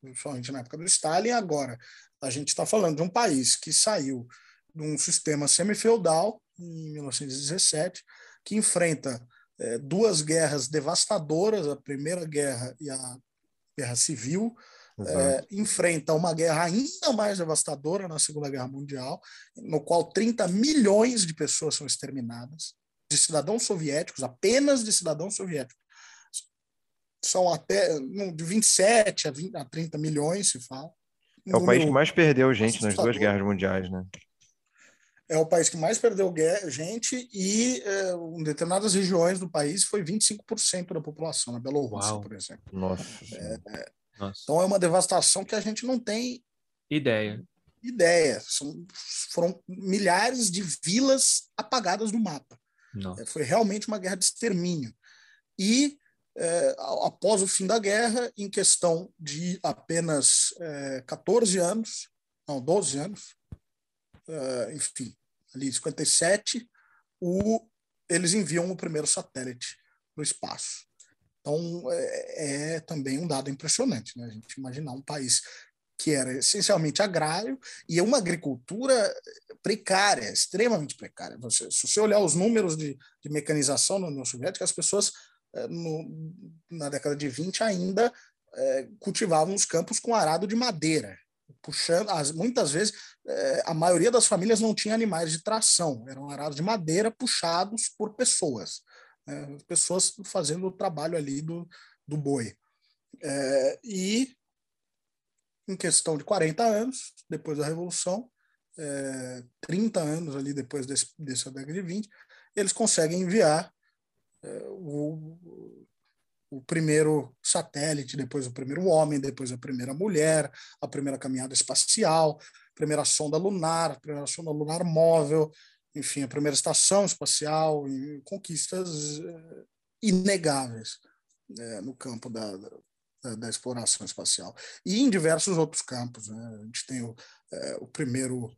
Speaker 3: principalmente na época do Stalin. Agora, a gente está falando de um país que saiu de um sistema semifeudal em 1917, que enfrenta eh, duas guerras devastadoras, a Primeira Guerra e a Guerra Civil. É, enfrenta uma guerra ainda mais devastadora na Segunda Guerra Mundial, no qual 30 milhões de pessoas são exterminadas, de cidadãos soviéticos, apenas de cidadãos soviéticos. São até de 27 a, 20, a 30 milhões, se fala.
Speaker 2: É o país que mais perdeu gente nas duas guerras mundiais, né?
Speaker 3: é o país que mais perdeu guerra, gente e é, em determinadas regiões do país foi 25% da população, na Bielorrússia, por exemplo.
Speaker 2: Nossa. Senhora.
Speaker 1: Nossa.
Speaker 3: Então é uma devastação que a gente não tem
Speaker 1: Ideia.
Speaker 3: ideia. São, foram milhares de vilas apagadas do mapa.
Speaker 1: Não.
Speaker 3: É, Foi realmente uma guerra de extermínio. E, é, após o fim da guerra, em questão de apenas é, 14 anos, não, 12 anos, é, enfim, ali 57, o, eles enviam o primeiro satélite para o espaço. Então, é, é também um dado impressionante, né? A gente imaginar um país que era essencialmente agrário e é uma agricultura precária, extremamente precária. Você, se você olhar os números de, de mecanização na União Soviética, as pessoas eh, no, na década de 20 ainda eh, cultivavam os campos com arado de madeira, puxando, as, muitas vezes eh, a maioria das famílias não tinha animais de tração, eram arados de madeira puxados por pessoas, né, pessoas fazendo o trabalho ali do, do boi. Eh, e em questão de 40 anos, depois da Revolução, é, 30 anos ali depois desse, dessa década de 20, eles conseguem enviar é, o, o primeiro satélite, depois o primeiro homem, depois a primeira mulher, a primeira caminhada espacial, primeira sonda lunar, primeira sonda lunar móvel, enfim, a primeira estação espacial, e conquistas é, inegáveis é, no campo da, da, da exploração espacial e em diversos outros campos. Né? A gente tem o, é, o primeiro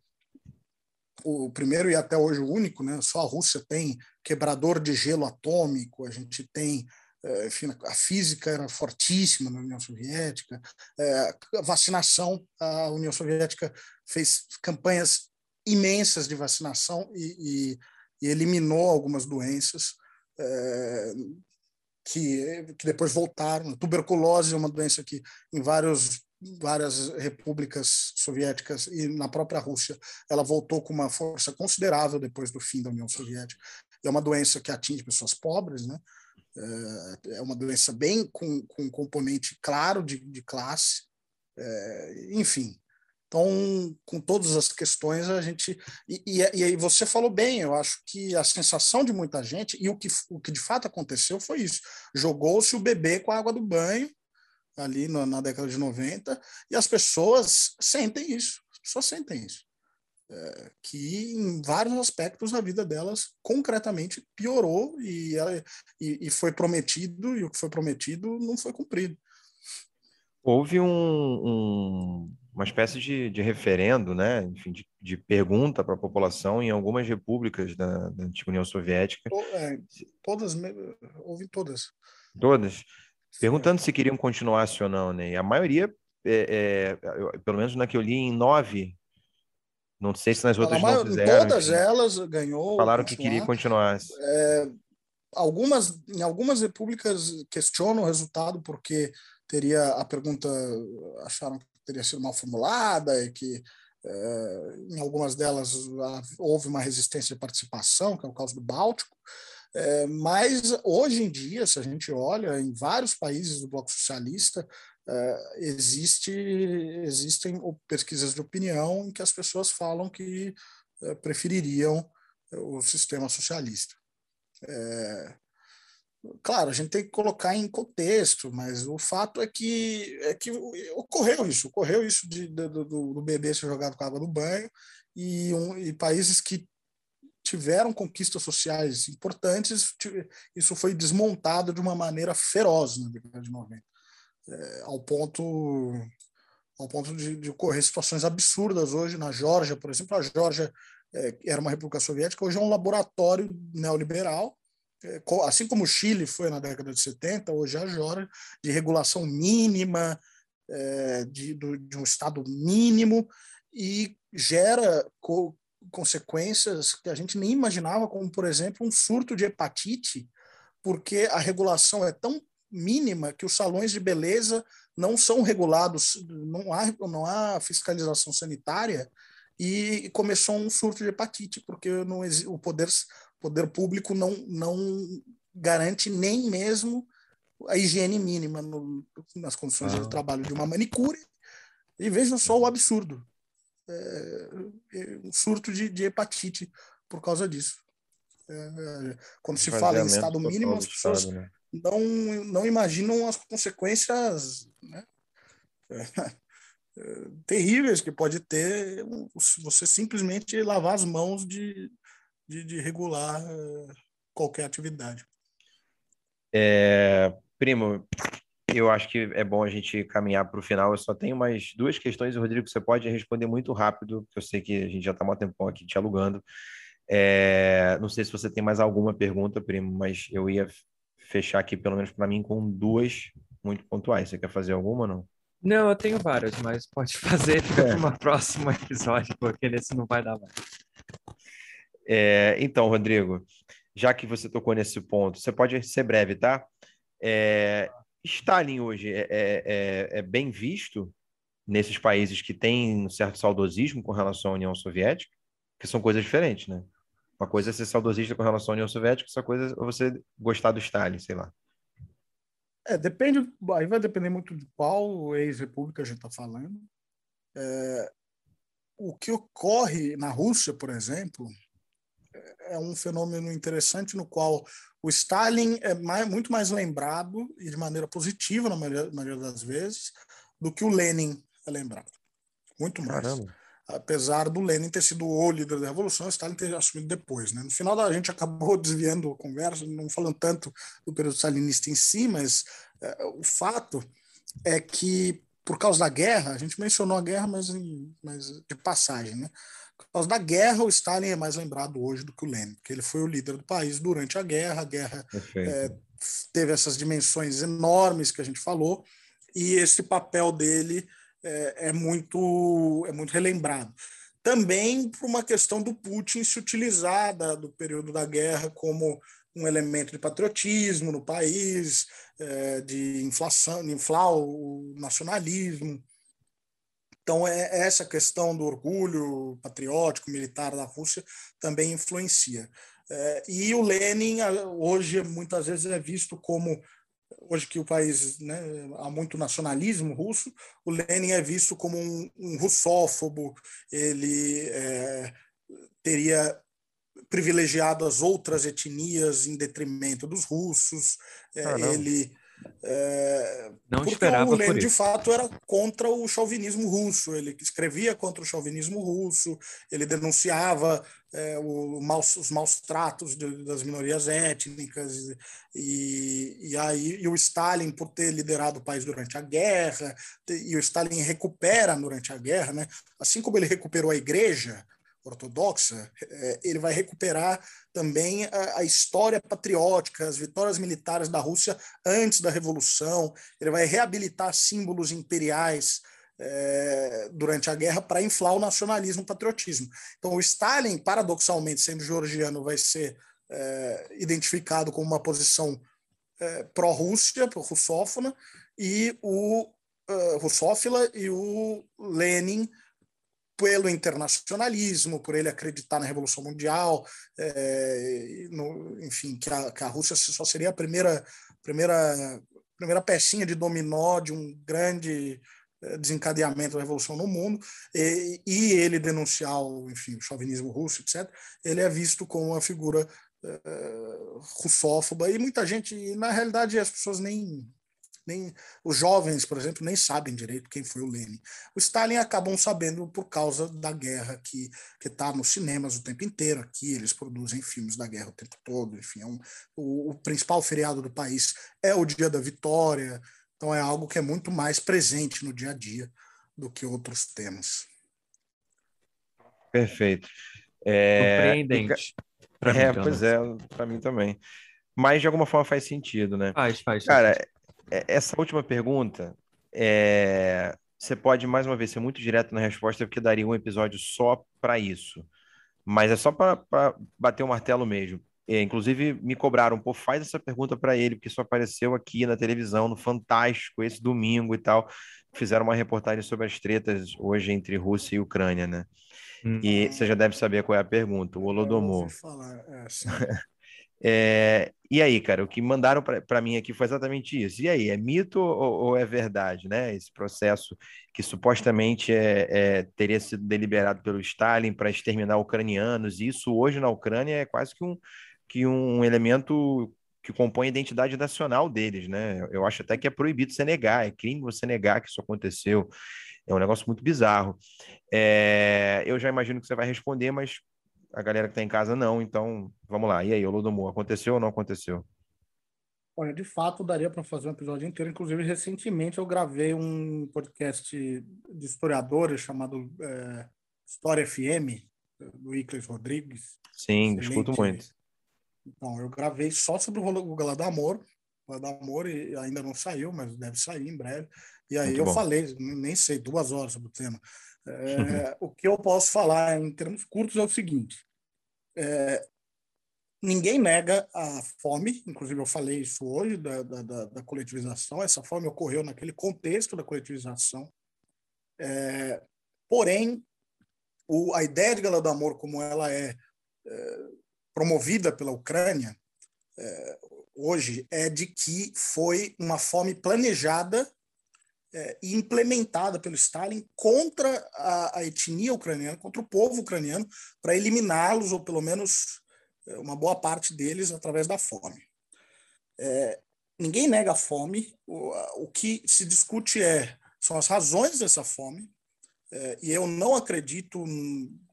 Speaker 3: o primeiro e até hoje o único, né? Só a Rússia tem quebrador de gelo atômico. A gente tem, é, enfim, a física era fortíssima na União Soviética. A vacinação, a União Soviética fez campanhas imensas de vacinação e, e, e eliminou algumas doenças. É, que, que depois voltaram. A tuberculose é uma doença que em vários, várias repúblicas soviéticas e na própria Rússia ela voltou com uma força considerável depois do fim da União Soviética. É uma doença que atinge pessoas pobres, né? É uma doença bem com, com um componente claro de, de classe, é, enfim. Então, com todas as questões, a gente. E, e, e, aí você falou bem, eu acho que a sensação de muita gente, e o que, o que de fato aconteceu foi isso: jogou-se o bebê com a água do banho, ali na, na, década de 90, e as pessoas sentem isso, as pessoas sentem isso. É, que em vários aspectos a vida delas concretamente piorou e, ela, e, e foi prometido, e o que foi prometido não foi cumprido.
Speaker 2: Houve um, um uma espécie de, de, referendo, né? Enfim, de, de pergunta para a população em algumas repúblicas da, da antiga União Soviética.
Speaker 3: É, todas, houve todas.
Speaker 2: Todas? Perguntando se queriam continuar ou não, né? E a maioria é, é, pelo menos na que eu li, em nove. Não sei se nas outras
Speaker 3: não
Speaker 2: fizeram.
Speaker 3: Todas elas ganhou.
Speaker 2: Falaram que queria continuar.
Speaker 3: É, algumas, em algumas repúblicas questionam o resultado porque teria a pergunta acharam que teria sido mal formulada e que é, em algumas delas houve uma resistência de participação, que é o caso do Báltico. É, mas hoje em dia, se a gente olha em vários países do bloco socialista, é, existe, existem pesquisas de opinião em que as pessoas falam que prefeririam o sistema socialista. É, claro, a gente tem que colocar em contexto, mas o fato é que, é que ocorreu isso, ocorreu isso de, do, do, bebê ser jogado com água no banho e, um, e países que tiveram conquistas sociais importantes, isso foi desmontado de uma maneira feroz na década de 90, é, ao ponto ao ponto de, de, ocorrer situações absurdas hoje na Geórgia, por exemplo, a Geórgia é, era uma república soviética, hoje é um laboratório neoliberal, assim como o Chile foi na década de 70, hoje é a Geórgia, de regulação mínima, é, de, de um Estado mínimo, e gera co consequências que a gente nem imaginava, como, por exemplo, um surto de hepatite, porque a regulação é tão mínima que os salões de beleza não são regulados, não há, não há fiscalização sanitária, e começou um surto de hepatite, porque não, o poder, poder público não, não garante nem mesmo a higiene mínima no, nas condições ah. de trabalho de uma manicure. E vejam só o absurdo é, é, um surto de, de, hepatite por causa disso. É, é quando se fala em estado mínimo, as pessoas estado, né? não, não imaginam as consequências né? É, terríveis que pode ter se você simplesmente lavar as mãos de, de, de regular qualquer atividade.
Speaker 2: É, primo, eu acho que é bom a gente caminhar para o final. Eu só tenho mais duas questões, Rodrigo, você pode responder muito rápido, porque eu sei que a gente já está há um tempão aqui te alugando. É... Não sei se você tem mais alguma pergunta, primo, mas eu ia fechar aqui, pelo menos para mim, com duas muito pontuais. Você quer fazer alguma ou não?
Speaker 1: Não, eu tenho várias, mas pode fazer para [laughs] é. [laughs] uma próxima episódio, porque nesse não vai dar mais.
Speaker 2: É, então, Rodrigo, já que você tocou nesse ponto, você pode ser breve, tá? É, Stalin hoje é, é, é, é, bem visto nesses países que têm um certo saudosismo com relação à União Soviética, que são coisas diferentes, né? Uma coisa é ser saudosista com relação à União Soviética, outra coisa é você gostar do Stalin, sei lá.
Speaker 3: É, depende, aí vai depender muito de qual ex-república a gente está falando. É, o que ocorre na Rússia, por exemplo, é um fenômeno interessante no qual o Stalin é mais, muito mais lembrado, e de maneira positiva, na maioria, maioria, das vezes, do que o Lenin é lembrado. Muito mais. Caramba. Apesar do Lenin ter sido o líder da revolução, o Stalin ter assumido depois. Né? No final, a gente acabou [laughs] desviando a conversa, não falando tanto do período stalinista em si, mas é, o fato é que, por causa da guerra, a gente mencionou a guerra, mas, em, mas de passagem, né? Por causa da guerra, o Stalin é mais lembrado hoje do que o Lenin, porque ele foi o líder do país durante a guerra. A guerra é, teve essas dimensões enormes que a gente falou, e esse papel dele é, é muito, é muito relembrado. Também por uma questão do Putin se utilizar da, do período da guerra como um elemento de patriotismo no país, é, de inflação, de inflar o nacionalismo. Então, é, é, essa questão do orgulho patriótico militar da Rússia também influencia. É, e o Lenin, hoje, muitas vezes é visto como. Hoje que o país né, há muito nacionalismo russo, o Lenin é visto como um, um russófobo, ele é, teria privilegiado as outras etnias em detrimento dos russos, é, ele é,
Speaker 1: não porque esperava
Speaker 3: o Lenin, de fato, era contra o chauvinismo russo. Ele escrevia contra o chauvinismo russo, ele denunciava é, o, maus, os maus tratos de, das minorias étnicas. E, e, aí, e o Stalin, por ter liderado o país durante a guerra, e o Stalin recupera durante a guerra, né? assim como ele recuperou a igreja ortodoxa, é, ele vai recuperar também a, história patriótica, as vitórias militares da Rússia antes da Revolução, ele vai reabilitar símbolos imperiais é, durante a guerra para inflar o nacionalismo, o patriotismo. Então, o Stalin, paradoxalmente, sendo georgiano, vai ser é, identificado como uma posição pró-Rússia, pró-russófona, e o russófila e o Lenin pelo internacionalismo, por ele acreditar na Revolução Mundial, é, no, enfim, que a, que a Rússia só seria a primeira, primeira, primeira pecinha de dominó de um grande eh, desencadeamento da revolução no mundo e, e, ele denunciar o, enfim, o chauvinismo russo, etc. Ele é visto como uma figura uh, russófoba e muita gente, na realidade, as pessoas nem nem os jovens, por exemplo, nem sabem direito quem foi o Lenin. O Stalin acabam sabendo por causa da guerra que que está nos cinemas o tempo inteiro aqui. Eles produzem filmes da guerra o tempo todo. Enfim, é um, o, o principal feriado do país é o Dia da Vitória. Então é algo que é muito mais presente no dia a dia do que outros temas.
Speaker 2: Perfeito.
Speaker 1: É... Surpreendente.
Speaker 2: É, pois é, para mim também. Mas de alguma forma faz sentido, né?
Speaker 1: Faz, faz.
Speaker 2: Cara, faz. É, essa última pergunta, é... você pode mais uma vez ser muito direto na resposta, porque daria um episódio só para isso. Mas é só para bater o martelo mesmo. É, inclusive, me cobraram, pô, faz essa pergunta para ele, porque isso apareceu aqui na televisão, no Fantástico, esse domingo e tal. Fizeram uma reportagem sobre as tretas hoje entre Rússia e Ucrânia, né? Hum. E você já deve saber qual é a pergunta, o Holodomor. É, é, [laughs] e aí, cara, o que mandaram para mim aqui foi exatamente isso. E aí, é mito ou, ou é verdade, né? Esse processo que supostamente é, é teria sido deliberado pelo Stalin para exterminar ucranianos, e isso hoje na Ucrânia é quase que um, que um elemento que compõe a identidade nacional deles, né? Eu acho até que é proibido você negar, é crime você negar que isso aconteceu. É um negócio muito bizarro. É, eu já imagino que você vai responder, mas a galera que está em casa não. Então, vamos lá. E aí, Holodomor, aconteceu ou não aconteceu?
Speaker 3: Olha, de fato, daria para fazer um episódio inteiro. Inclusive, recentemente eu gravei um podcast de historiadores chamado é, História FM, do Icles Rodrigues.
Speaker 2: Sim, Excelente. escuto muito.
Speaker 3: Então, eu gravei só sobre o Galadamor. Galadamor e ainda não saiu, mas deve sair em breve. E aí muito eu bom. falei, nem sei, duas horas sobre o tema. É, [laughs] o que eu posso falar em termos curtos é o seguinte: é, ninguém nega a fome, inclusive eu falei isso hoje da, da, da coletivização. Essa fome ocorreu naquele contexto da coletivização. É, porém, o, a ideia de Galadamor, como ela é, é promovida pela Ucrânia é, hoje, é de que foi uma fome planejada é, implementada pelo Stalin contra a, a, etnia ucraniana, contra o povo ucraniano, para eliminá-los, ou pelo menos é, uma boa parte deles, através da fome. É, ninguém nega a fome, o, o que se discute é, são as razões dessa fome, é, e eu não acredito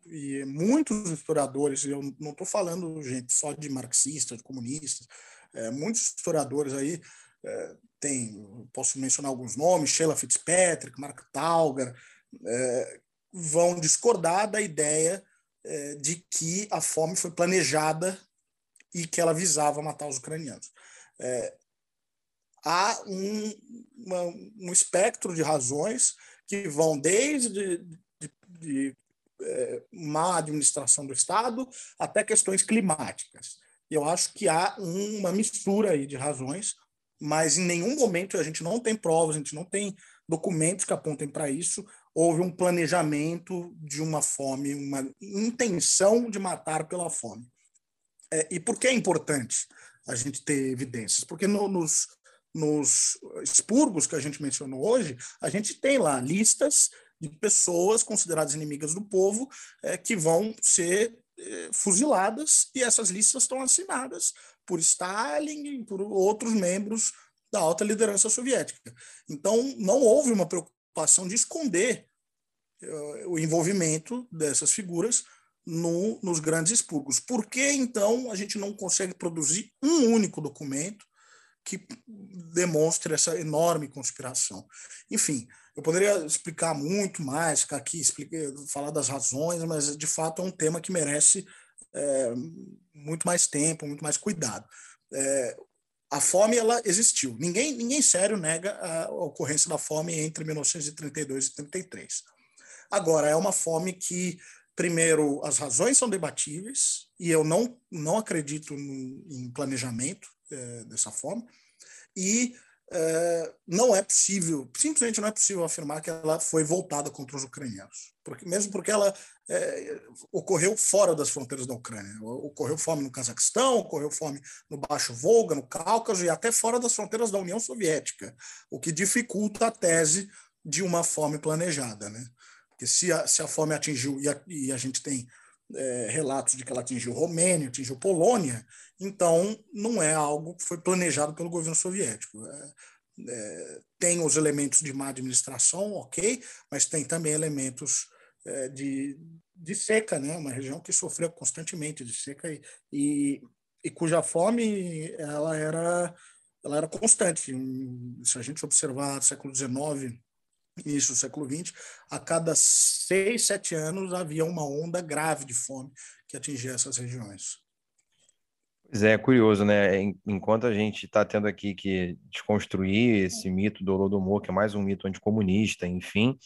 Speaker 3: e muitos historiadores, eu não estou falando, gente, só de marxistas, de comunistas, é, muitos historiadores aí, é, tem, posso mencionar alguns nomes, Sheila Fitzpatrick, Mark Tauger, é, vão discordar da ideia é, de que a fome foi planejada e que ela visava matar os ucranianos. É, há um, uma, um espectro de razões que vão desde de, de, de é, má administração do Estado até questões climáticas. Eu acho que há uma mistura aí de razões, mas em nenhum momento a gente não tem provas, a gente não tem documentos que apontem para isso. Houve um planejamento de uma fome, uma intenção de matar pela fome. É, e por que é importante a gente ter evidências? Porque no, nos, nos expurgos que a gente mencionou hoje, a gente tem lá listas de pessoas consideradas inimigas do povo é, que vão ser é, fuziladas e essas listas estão assinadas por Stalin e por outros membros da alta liderança soviética. Então, não houve uma preocupação de esconder uh, o envolvimento dessas figuras no, nos grandes expurgos. Por que, então, a gente não consegue produzir um único documento que demonstre essa enorme conspiração? Enfim, eu poderia explicar muito mais, ficar aqui, explicar, falar das razões, mas de fato é um tema que merece é, muito mais tempo, muito mais cuidado. É, a fome ela existiu. Ninguém, ninguém sério nega a ocorrência da fome entre 1932 e 33. Agora, é uma fome que, primeiro, as razões são debatíveis, e eu não, não acredito no, em planejamento é, dessa fome, e é, não é possível, simplesmente não é possível afirmar que ela foi voltada contra os ucranianos, porque, mesmo porque ela é, ocorreu fora das fronteiras da Ucrânia. Ocorreu fome no Cazaquistão, ocorreu fome no Baixo Volga, no Cáucaso e até fora das fronteiras da União Soviética, o que dificulta a tese de uma fome planejada. Né? Porque se a, se a fome atingiu, e a, e a gente tem é, relatos de que ela atingiu Romênia, atingiu Polônia, então não é algo que foi planejado pelo governo soviético. É, é, tem os elementos de má administração, ok, mas tem também elementos é, de, de seca, né? uma região que sofreu constantemente de seca e, e, e cuja fome ela era, ela era constante. Se a gente observar século XIX, início do século XX, a cada seis, sete anos havia uma onda grave de fome que atingia essas regiões.
Speaker 2: Pois é, curioso, né? Enquanto a gente está tendo aqui que desconstruir esse mito do Holodomor, que é mais um mito anticomunista, enfim,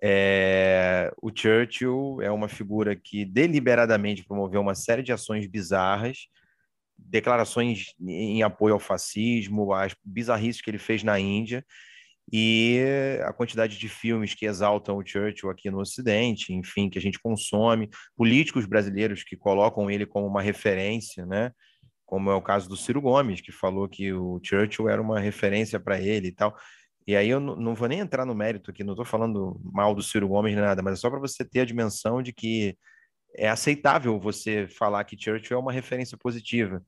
Speaker 2: é... o Churchill é uma figura que deliberadamente promoveu uma série de ações bizarras, declarações em apoio ao fascismo, as bizarrices que ele fez na Índia, e a quantidade de filmes que exaltam o Churchill aqui no Ocidente, enfim, que a gente consome, políticos brasileiros que colocam ele como uma referência, né? Como é o caso do Ciro Gomes, que falou que o Churchill era uma referência para ele e tal. E aí eu não vou nem entrar no mérito aqui, não estou falando mal do Ciro Gomes nem nada, mas é só para você ter a dimensão de que é aceitável você falar que Churchill é uma referência positiva.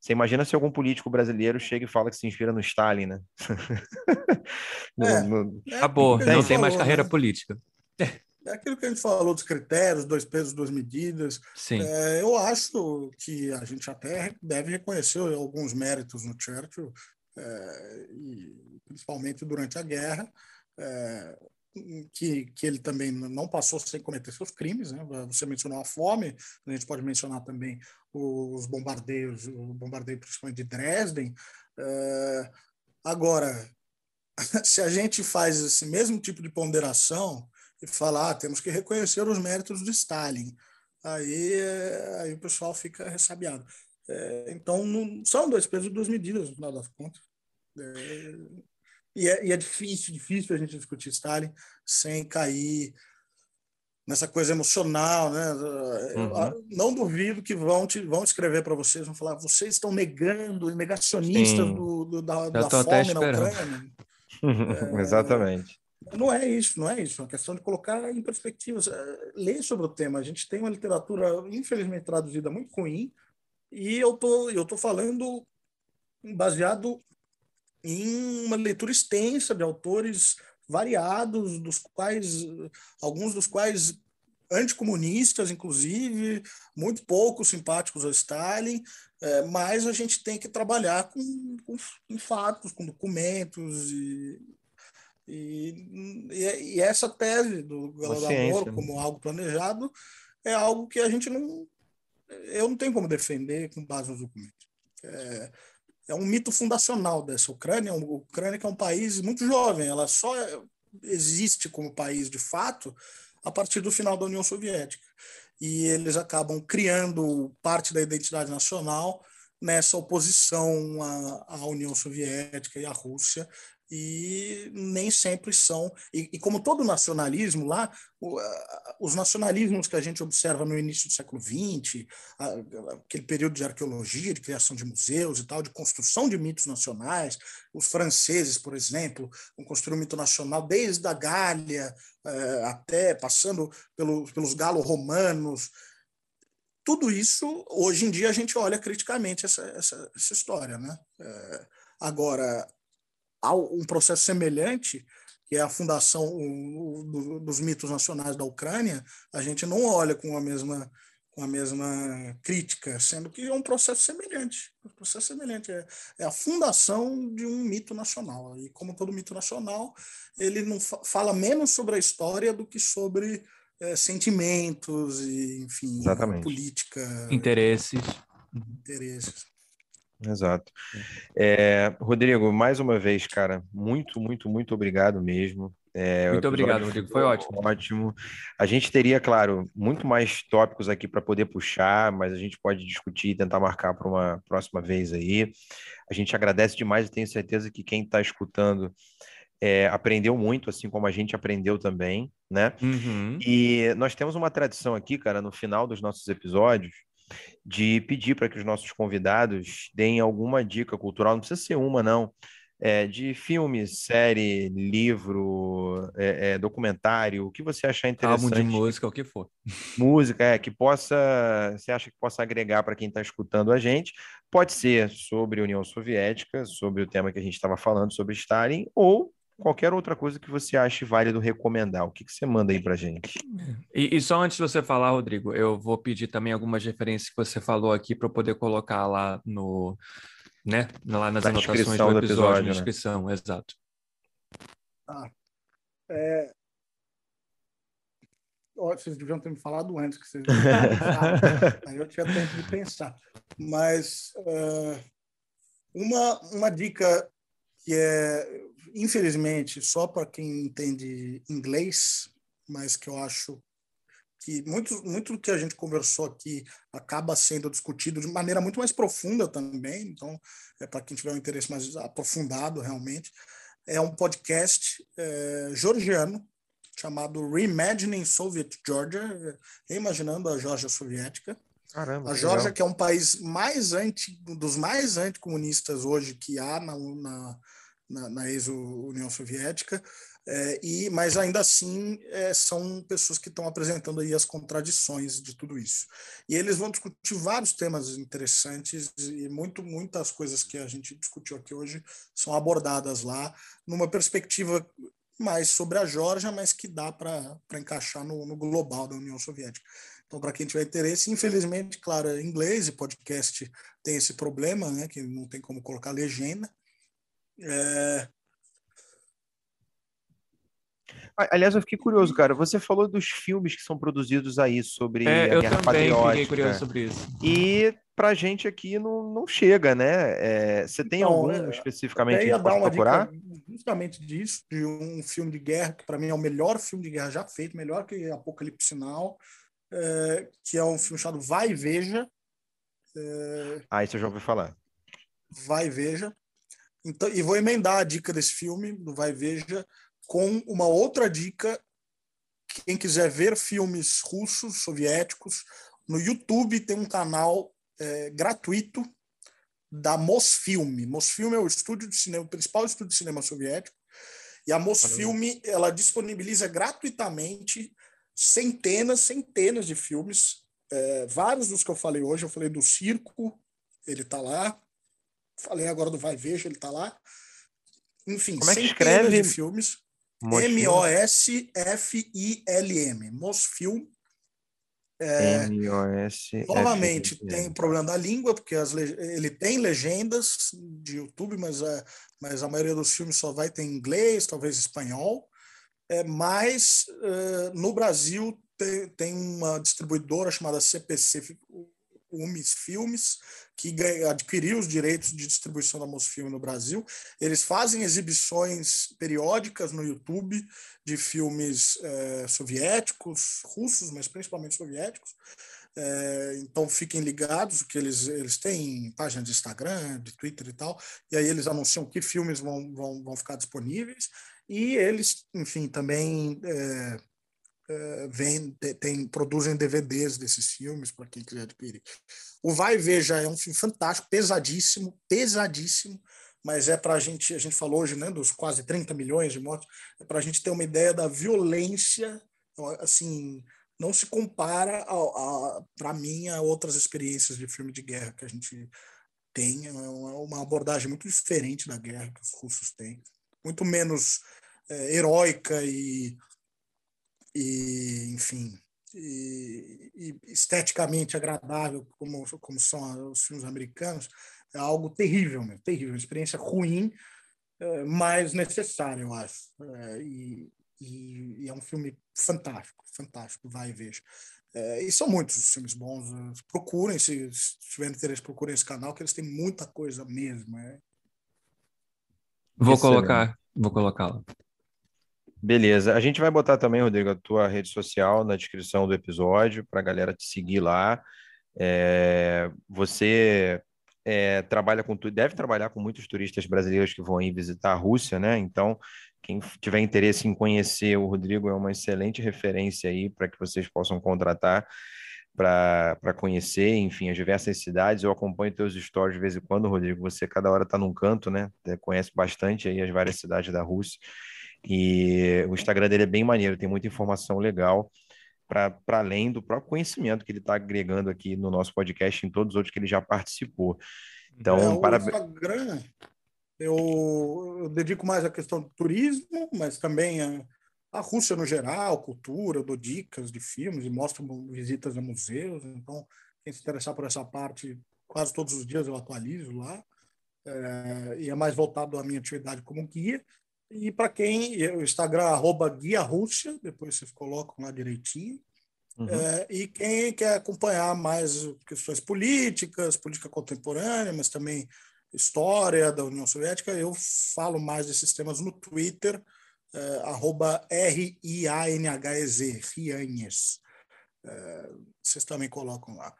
Speaker 2: Você imagina se algum político brasileiro chega e fala que se inspira no Stalin, né? [laughs]
Speaker 1: no, é, no... É Acabou, não tem falou, mais carreira né? política.
Speaker 3: É aquilo que a gente falou dos critérios, dois pesos, duas medidas.
Speaker 1: Sim.
Speaker 3: É, eu acho que a gente até deve reconhecer alguns méritos no Churchill, é, e principalmente durante a guerra. É, que, que ele também não passou sem cometer seus crimes. Né? Você mencionou a fome, a gente pode mencionar também os bombardeios, o bombardeio principalmente de Dresden. Uh, agora, [laughs] se a gente faz esse mesmo tipo de ponderação e falar, ah, temos que reconhecer os méritos de Stalin, aí, aí o pessoal fica ressabiado. É, então, não, são dois pesos e duas medidas, no final das contas. É, e é, e é difícil, difícil a gente discutir Stalin sem cair nessa coisa emocional, né? Uhum. Não duvido que vão te, vão escrever para vocês, vão falar, vocês estão negando, negacionistas do, do, da, da fome na Ucrânia. [laughs]
Speaker 2: é, Exatamente.
Speaker 3: Não é isso, não é isso. É uma questão de colocar em perspectivas. É, ler sobre o tema. A gente tem uma literatura, infelizmente, traduzida muito ruim, e eu tô, eu tô falando baseado em uma leitura extensa de autores variados, dos quais alguns dos quais anticomunistas, inclusive, muito pouco simpáticos ao Stalin, é, mas a gente tem que trabalhar com, com, com fatos, com documentos e, e, e, essa tese do Galadamor né? como algo planejado é algo que a gente não eu não tenho como defender com base nos documentos. É, é um mito fundacional dessa Ucrânia. A Ucrânia que é um país muito jovem, ela só existe como país de fato a partir do final da União Soviética. E eles acabam criando parte da identidade nacional nessa oposição à, à União Soviética e à Rússia, e nem sempre são. E, e, como todo nacionalismo lá, os nacionalismos que a gente observa no início do século XX, aquele período de arqueologia, de criação de museus e tal, de construção de mitos nacionais, os franceses, por exemplo, vão construir um mito nacional desde a Gália eh, até passando pelo, pelos galo-romanos. Tudo isso, hoje em dia, a gente olha criticamente essa, essa, essa história. Né? Eh, agora, há um processo semelhante, que é a fundação dos mitos nacionais da Ucrânia, a gente não olha com a mesma com a mesma crítica, sendo que é um processo semelhante. Um processo semelhante é, é a fundação de um mito nacional. E como todo mito nacional, ele não fa fala menos sobre a história do que sobre é, sentimentos e, enfim,
Speaker 2: Exatamente.
Speaker 3: política,
Speaker 1: interesses.
Speaker 3: Interesses.
Speaker 2: Exato. É, Rodrigo, mais uma vez, cara, muito, muito, muito obrigado mesmo.
Speaker 1: É, muito obrigado, Rodrigo. Foi ótimo.
Speaker 2: Ótimo. A gente teria, claro, muito mais tópicos aqui para poder puxar, mas a gente pode discutir e tentar marcar para uma próxima vez aí. A gente agradece demais e tenho certeza que quem está escutando é, aprendeu muito, assim como a gente aprendeu também, né?
Speaker 1: Uhum.
Speaker 2: E nós temos uma tradição aqui, cara, no final dos nossos episódios, de pedir para que os nossos convidados deem alguma dica cultural, não precisa ser uma, não, é, de filme, série, livro, é, é, documentário, o que você achar interessante.
Speaker 1: Álbum de música, o que for.
Speaker 2: Música, é, que possa, você acha que possa agregar para quem está escutando a gente. Pode ser sobre União Soviética, sobre o tema que a gente estava falando, sobre Stalin, ou qualquer outra coisa que você ache válido recomendar. O que, que você manda aí para gente?
Speaker 1: E, e, só antes de você falar, Rodrigo, eu vou pedir também algumas referências que você falou aqui para poder colocar lá no, né, lá nas na anotações do episódio, do episódio na né? descrição, exato.
Speaker 3: Ah, é... vocês deviam ter me falado antes que vocês [laughs] aí eu tinha tempo de pensar. Mas uh, uma, uma dica que é infelizmente, só para quem entende inglês, mas que eu acho que muito, muito do que a gente conversou aqui acaba sendo discutido de maneira muito mais profunda também. Então, é para quem tiver um interesse mais aprofundado, realmente. É um podcast é, georgiano chamado Reimagining Soviet Georgia, reimaginando a Geórgia soviética.
Speaker 2: Caramba,
Speaker 3: a Geórgia, que é um país mais anti, dos mais anticomunistas hoje que há na, na na, na ex-União Soviética, é, e mas ainda assim é, são pessoas que estão apresentando aí as contradições de tudo isso. E eles vão discutir vários temas interessantes e muito muitas coisas que a gente discutiu aqui hoje são abordadas lá numa perspectiva mais sobre a Geórgia, mas que dá para encaixar no, no global da União Soviética. Então, para quem tiver interesse, infelizmente, claro, é inglês e podcast tem esse problema, né, que não tem como colocar legenda, é...
Speaker 2: Aliás, eu fiquei curioso, cara. Você falou dos filmes que são produzidos aí sobre
Speaker 1: é,
Speaker 2: a Guerra Patriótica. Eu
Speaker 1: fiquei curioso sobre isso.
Speaker 2: E pra gente aqui não, não chega, né? É, você tem então, algum é, especificamente
Speaker 3: que pode procurar? justamente disso, de um filme de guerra que para mim é o melhor filme de guerra já feito, melhor que Apocalipse Now, é, que é um filme chamado Vai e Veja.
Speaker 2: É, ah, isso eu já ouvi falar.
Speaker 3: Vai e Veja. Então, e vou emendar a dica desse filme, do Vai Veja, com uma outra dica. Quem quiser ver filmes russos, soviéticos, no YouTube tem um canal é, gratuito da Mosfilm. Mosfilm é o estúdio de cinema, o principal estúdio de cinema soviético. E a Mosfilm ela disponibiliza gratuitamente centenas, centenas de filmes. É, vários dos que eu falei hoje, eu falei do Circo, ele está lá. Falei agora do Vai Veja, ele está lá. Enfim,
Speaker 2: Como é que escreve?
Speaker 3: de filmes. M-O-S-F-I-L-M. Mosfilm.
Speaker 2: É.
Speaker 3: Novamente, tem o problema da língua, porque as, ele tem legendas de YouTube, mas a, mas a maioria dos filmes só vai ter em inglês, talvez espanhol. É, mas uh, no Brasil tem, tem uma distribuidora chamada CPC Umis Filmes, que adquiriu os direitos de distribuição da Mosfilm no Brasil. Eles fazem exibições periódicas no YouTube de filmes é, soviéticos, russos, mas principalmente soviéticos. É, então fiquem ligados, que eles, eles têm página de Instagram, de Twitter e tal, e aí eles anunciam que filmes vão, vão, vão ficar disponíveis. E eles, enfim, também é, eh, vem, tem, produzem DVDs desses filmes para quem quiser adquirir. O Vai Veja é um filme fantástico, pesadíssimo, pesadíssimo, mas é para a gente, a gente falou hoje, né, dos quase 30 milhões de mortes, é para a gente ter uma ideia da violência, assim, não se compara, para mim, a outras experiências de filme de guerra que a gente tem, é uma abordagem muito diferente da guerra que os russos têm, muito menos é, heróica e e enfim, e, e esteticamente agradável, como, como são os filmes americanos, é algo terrível, mesmo, terrível, uma experiência ruim, é, mas necessária, eu acho. É, e, e, e, é um filme fantástico, fantástico, vai e veja. É, e são muitos os filmes bons. Procurem, se, se tiverem interesse, procurem esse canal, que eles têm muita coisa mesmo. É.
Speaker 1: Vou Excelente. colocar, vou colocá-la.
Speaker 2: Beleza. A gente vai botar também, Rodrigo, a tua rede social na descrição do episódio para a galera te seguir lá. É, você é, trabalha com deve trabalhar com muitos turistas brasileiros que vão ir visitar a Rússia, né? Então, quem tiver interesse em conhecer o Rodrigo é uma excelente referência aí para que vocês possam contratar para conhecer, enfim, as diversas cidades. Eu acompanho teus stories de vez em quando, Rodrigo. Você cada hora está num canto, né? Conhece bastante aí as várias cidades da Rússia. E o Instagram dele é bem maneiro, tem muita informação legal para além do próprio conhecimento que ele está agregando aqui no nosso podcast, em todos os outros que ele já participou. Então,
Speaker 3: é, parabéns. Instagram, eu, eu, dedico mais à questão do turismo, mas também a, a Rússia no geral, cultura, eu dou dicas de filmes e mostro visitas a museus. Então, quem se interessar por essa parte, quase todos os dias eu atualizo lá. É, e é mais voltado à minha atividade como guia. E para quem, o Instagram, arroba Guia Rússia, depois vocês colocam lá direitinho. Uhum. É, e quem quer acompanhar mais questões políticas, política contemporânea, mas também história da União Soviética, eu falo mais desses temas no Twitter, é, arroba R-I-A-N-H-E-Z, Rianhes. É, vocês também colocam lá.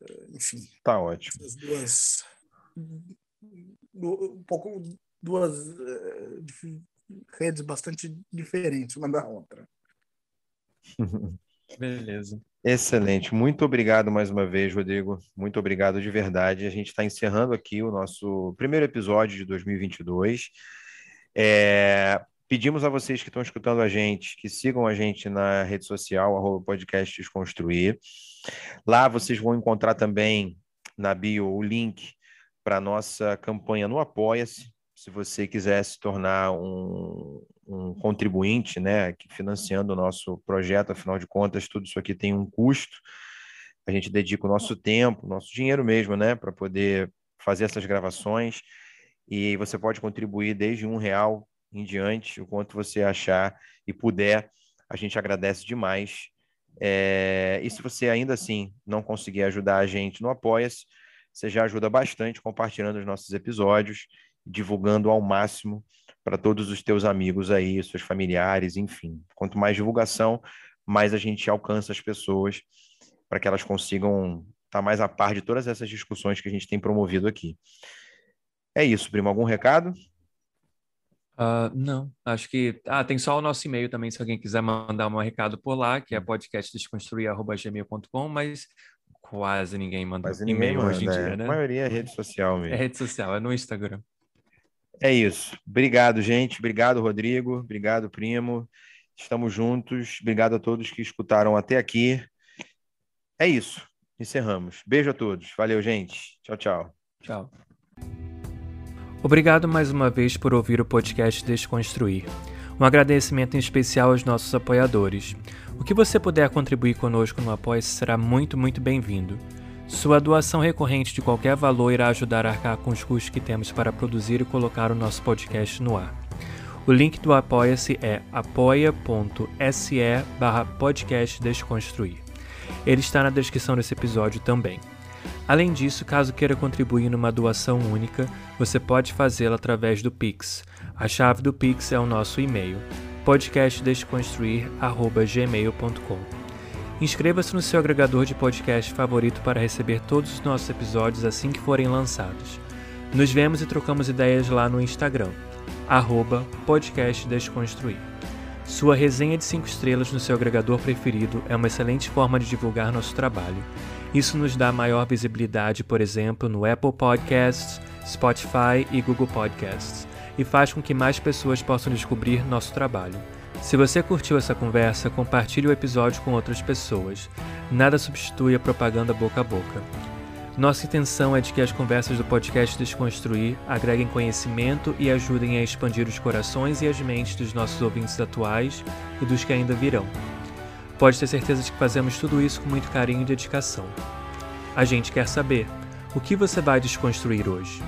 Speaker 3: É, enfim.
Speaker 2: Tá ótimo.
Speaker 3: As duas. Um pouco duas uh, redes bastante diferentes uma da outra. [laughs]
Speaker 1: Beleza.
Speaker 2: Excelente. Muito obrigado mais uma vez, Rodrigo. Muito obrigado de verdade. A gente está encerrando aqui o nosso primeiro episódio de 2022. É, pedimos a vocês que estão escutando a gente que sigam a gente na rede social, arroba podcast Desconstruir. Lá vocês vão encontrar também na bio o link para a nossa campanha no Apoia-se se você quiser se tornar um, um contribuinte, né, financiando o nosso projeto, afinal de contas, tudo isso aqui tem um custo. A gente dedica o nosso tempo, nosso dinheiro mesmo, né, para poder fazer essas gravações. E você pode contribuir desde um real em diante, o quanto você achar e puder. A gente agradece demais. É... E se você ainda assim não conseguir ajudar a gente no Apoia-se, você já ajuda bastante compartilhando os nossos episódios divulgando ao máximo para todos os teus amigos aí, seus familiares, enfim. Quanto mais divulgação, mais a gente alcança as pessoas para que elas consigam estar tá mais a par de todas essas discussões que a gente tem promovido aqui. É isso, primo. Algum recado?
Speaker 1: Uh, não, acho que. Ah, tem só o nosso e-mail também, se alguém quiser mandar um recado por lá, que é hum. podcastdesconstruir.gmail.com, mas quase ninguém manda e-mail hoje em dia,
Speaker 2: né?
Speaker 1: né?
Speaker 2: A maioria é rede social mesmo.
Speaker 1: É rede social, é no Instagram.
Speaker 2: É isso. Obrigado, gente. Obrigado, Rodrigo. Obrigado, primo. Estamos juntos. Obrigado a todos que escutaram até aqui. É isso. Encerramos. Beijo a todos. Valeu, gente. Tchau, tchau.
Speaker 1: Tchau. Obrigado mais uma vez por ouvir o podcast Desconstruir. Um agradecimento em especial aos nossos apoiadores. O que você puder contribuir conosco no apoio será muito, muito bem-vindo. Sua doação recorrente de qualquer valor irá ajudar a arcar com os custos que temos para produzir e colocar o nosso podcast no ar. O link do Apoia-se é apoia.se barra. Ele está na descrição desse episódio também. Além disso, caso queira contribuir numa doação única, você pode fazê-la através do Pix. A chave do Pix é o nosso e-mail, podcastdesconstruir.gmail.com. Inscreva-se no seu agregador de podcast favorito para receber todos os nossos episódios assim que forem lançados. Nos vemos e trocamos ideias lá no Instagram, arroba podcast Desconstruir. Sua resenha de 5 estrelas no seu agregador preferido é uma excelente forma de divulgar nosso trabalho. Isso nos dá maior visibilidade, por exemplo, no Apple Podcasts, Spotify e Google Podcasts, e faz com que mais pessoas possam descobrir nosso trabalho. Se você curtiu essa conversa, compartilhe o episódio com outras pessoas. Nada substitui a propaganda boca a boca. Nossa intenção é de que as conversas do podcast Desconstruir agreguem conhecimento e ajudem a expandir os corações e as mentes dos nossos ouvintes atuais e dos que ainda virão. Pode ter certeza de que fazemos tudo isso com muito carinho e dedicação. A gente quer saber: o que você vai desconstruir hoje?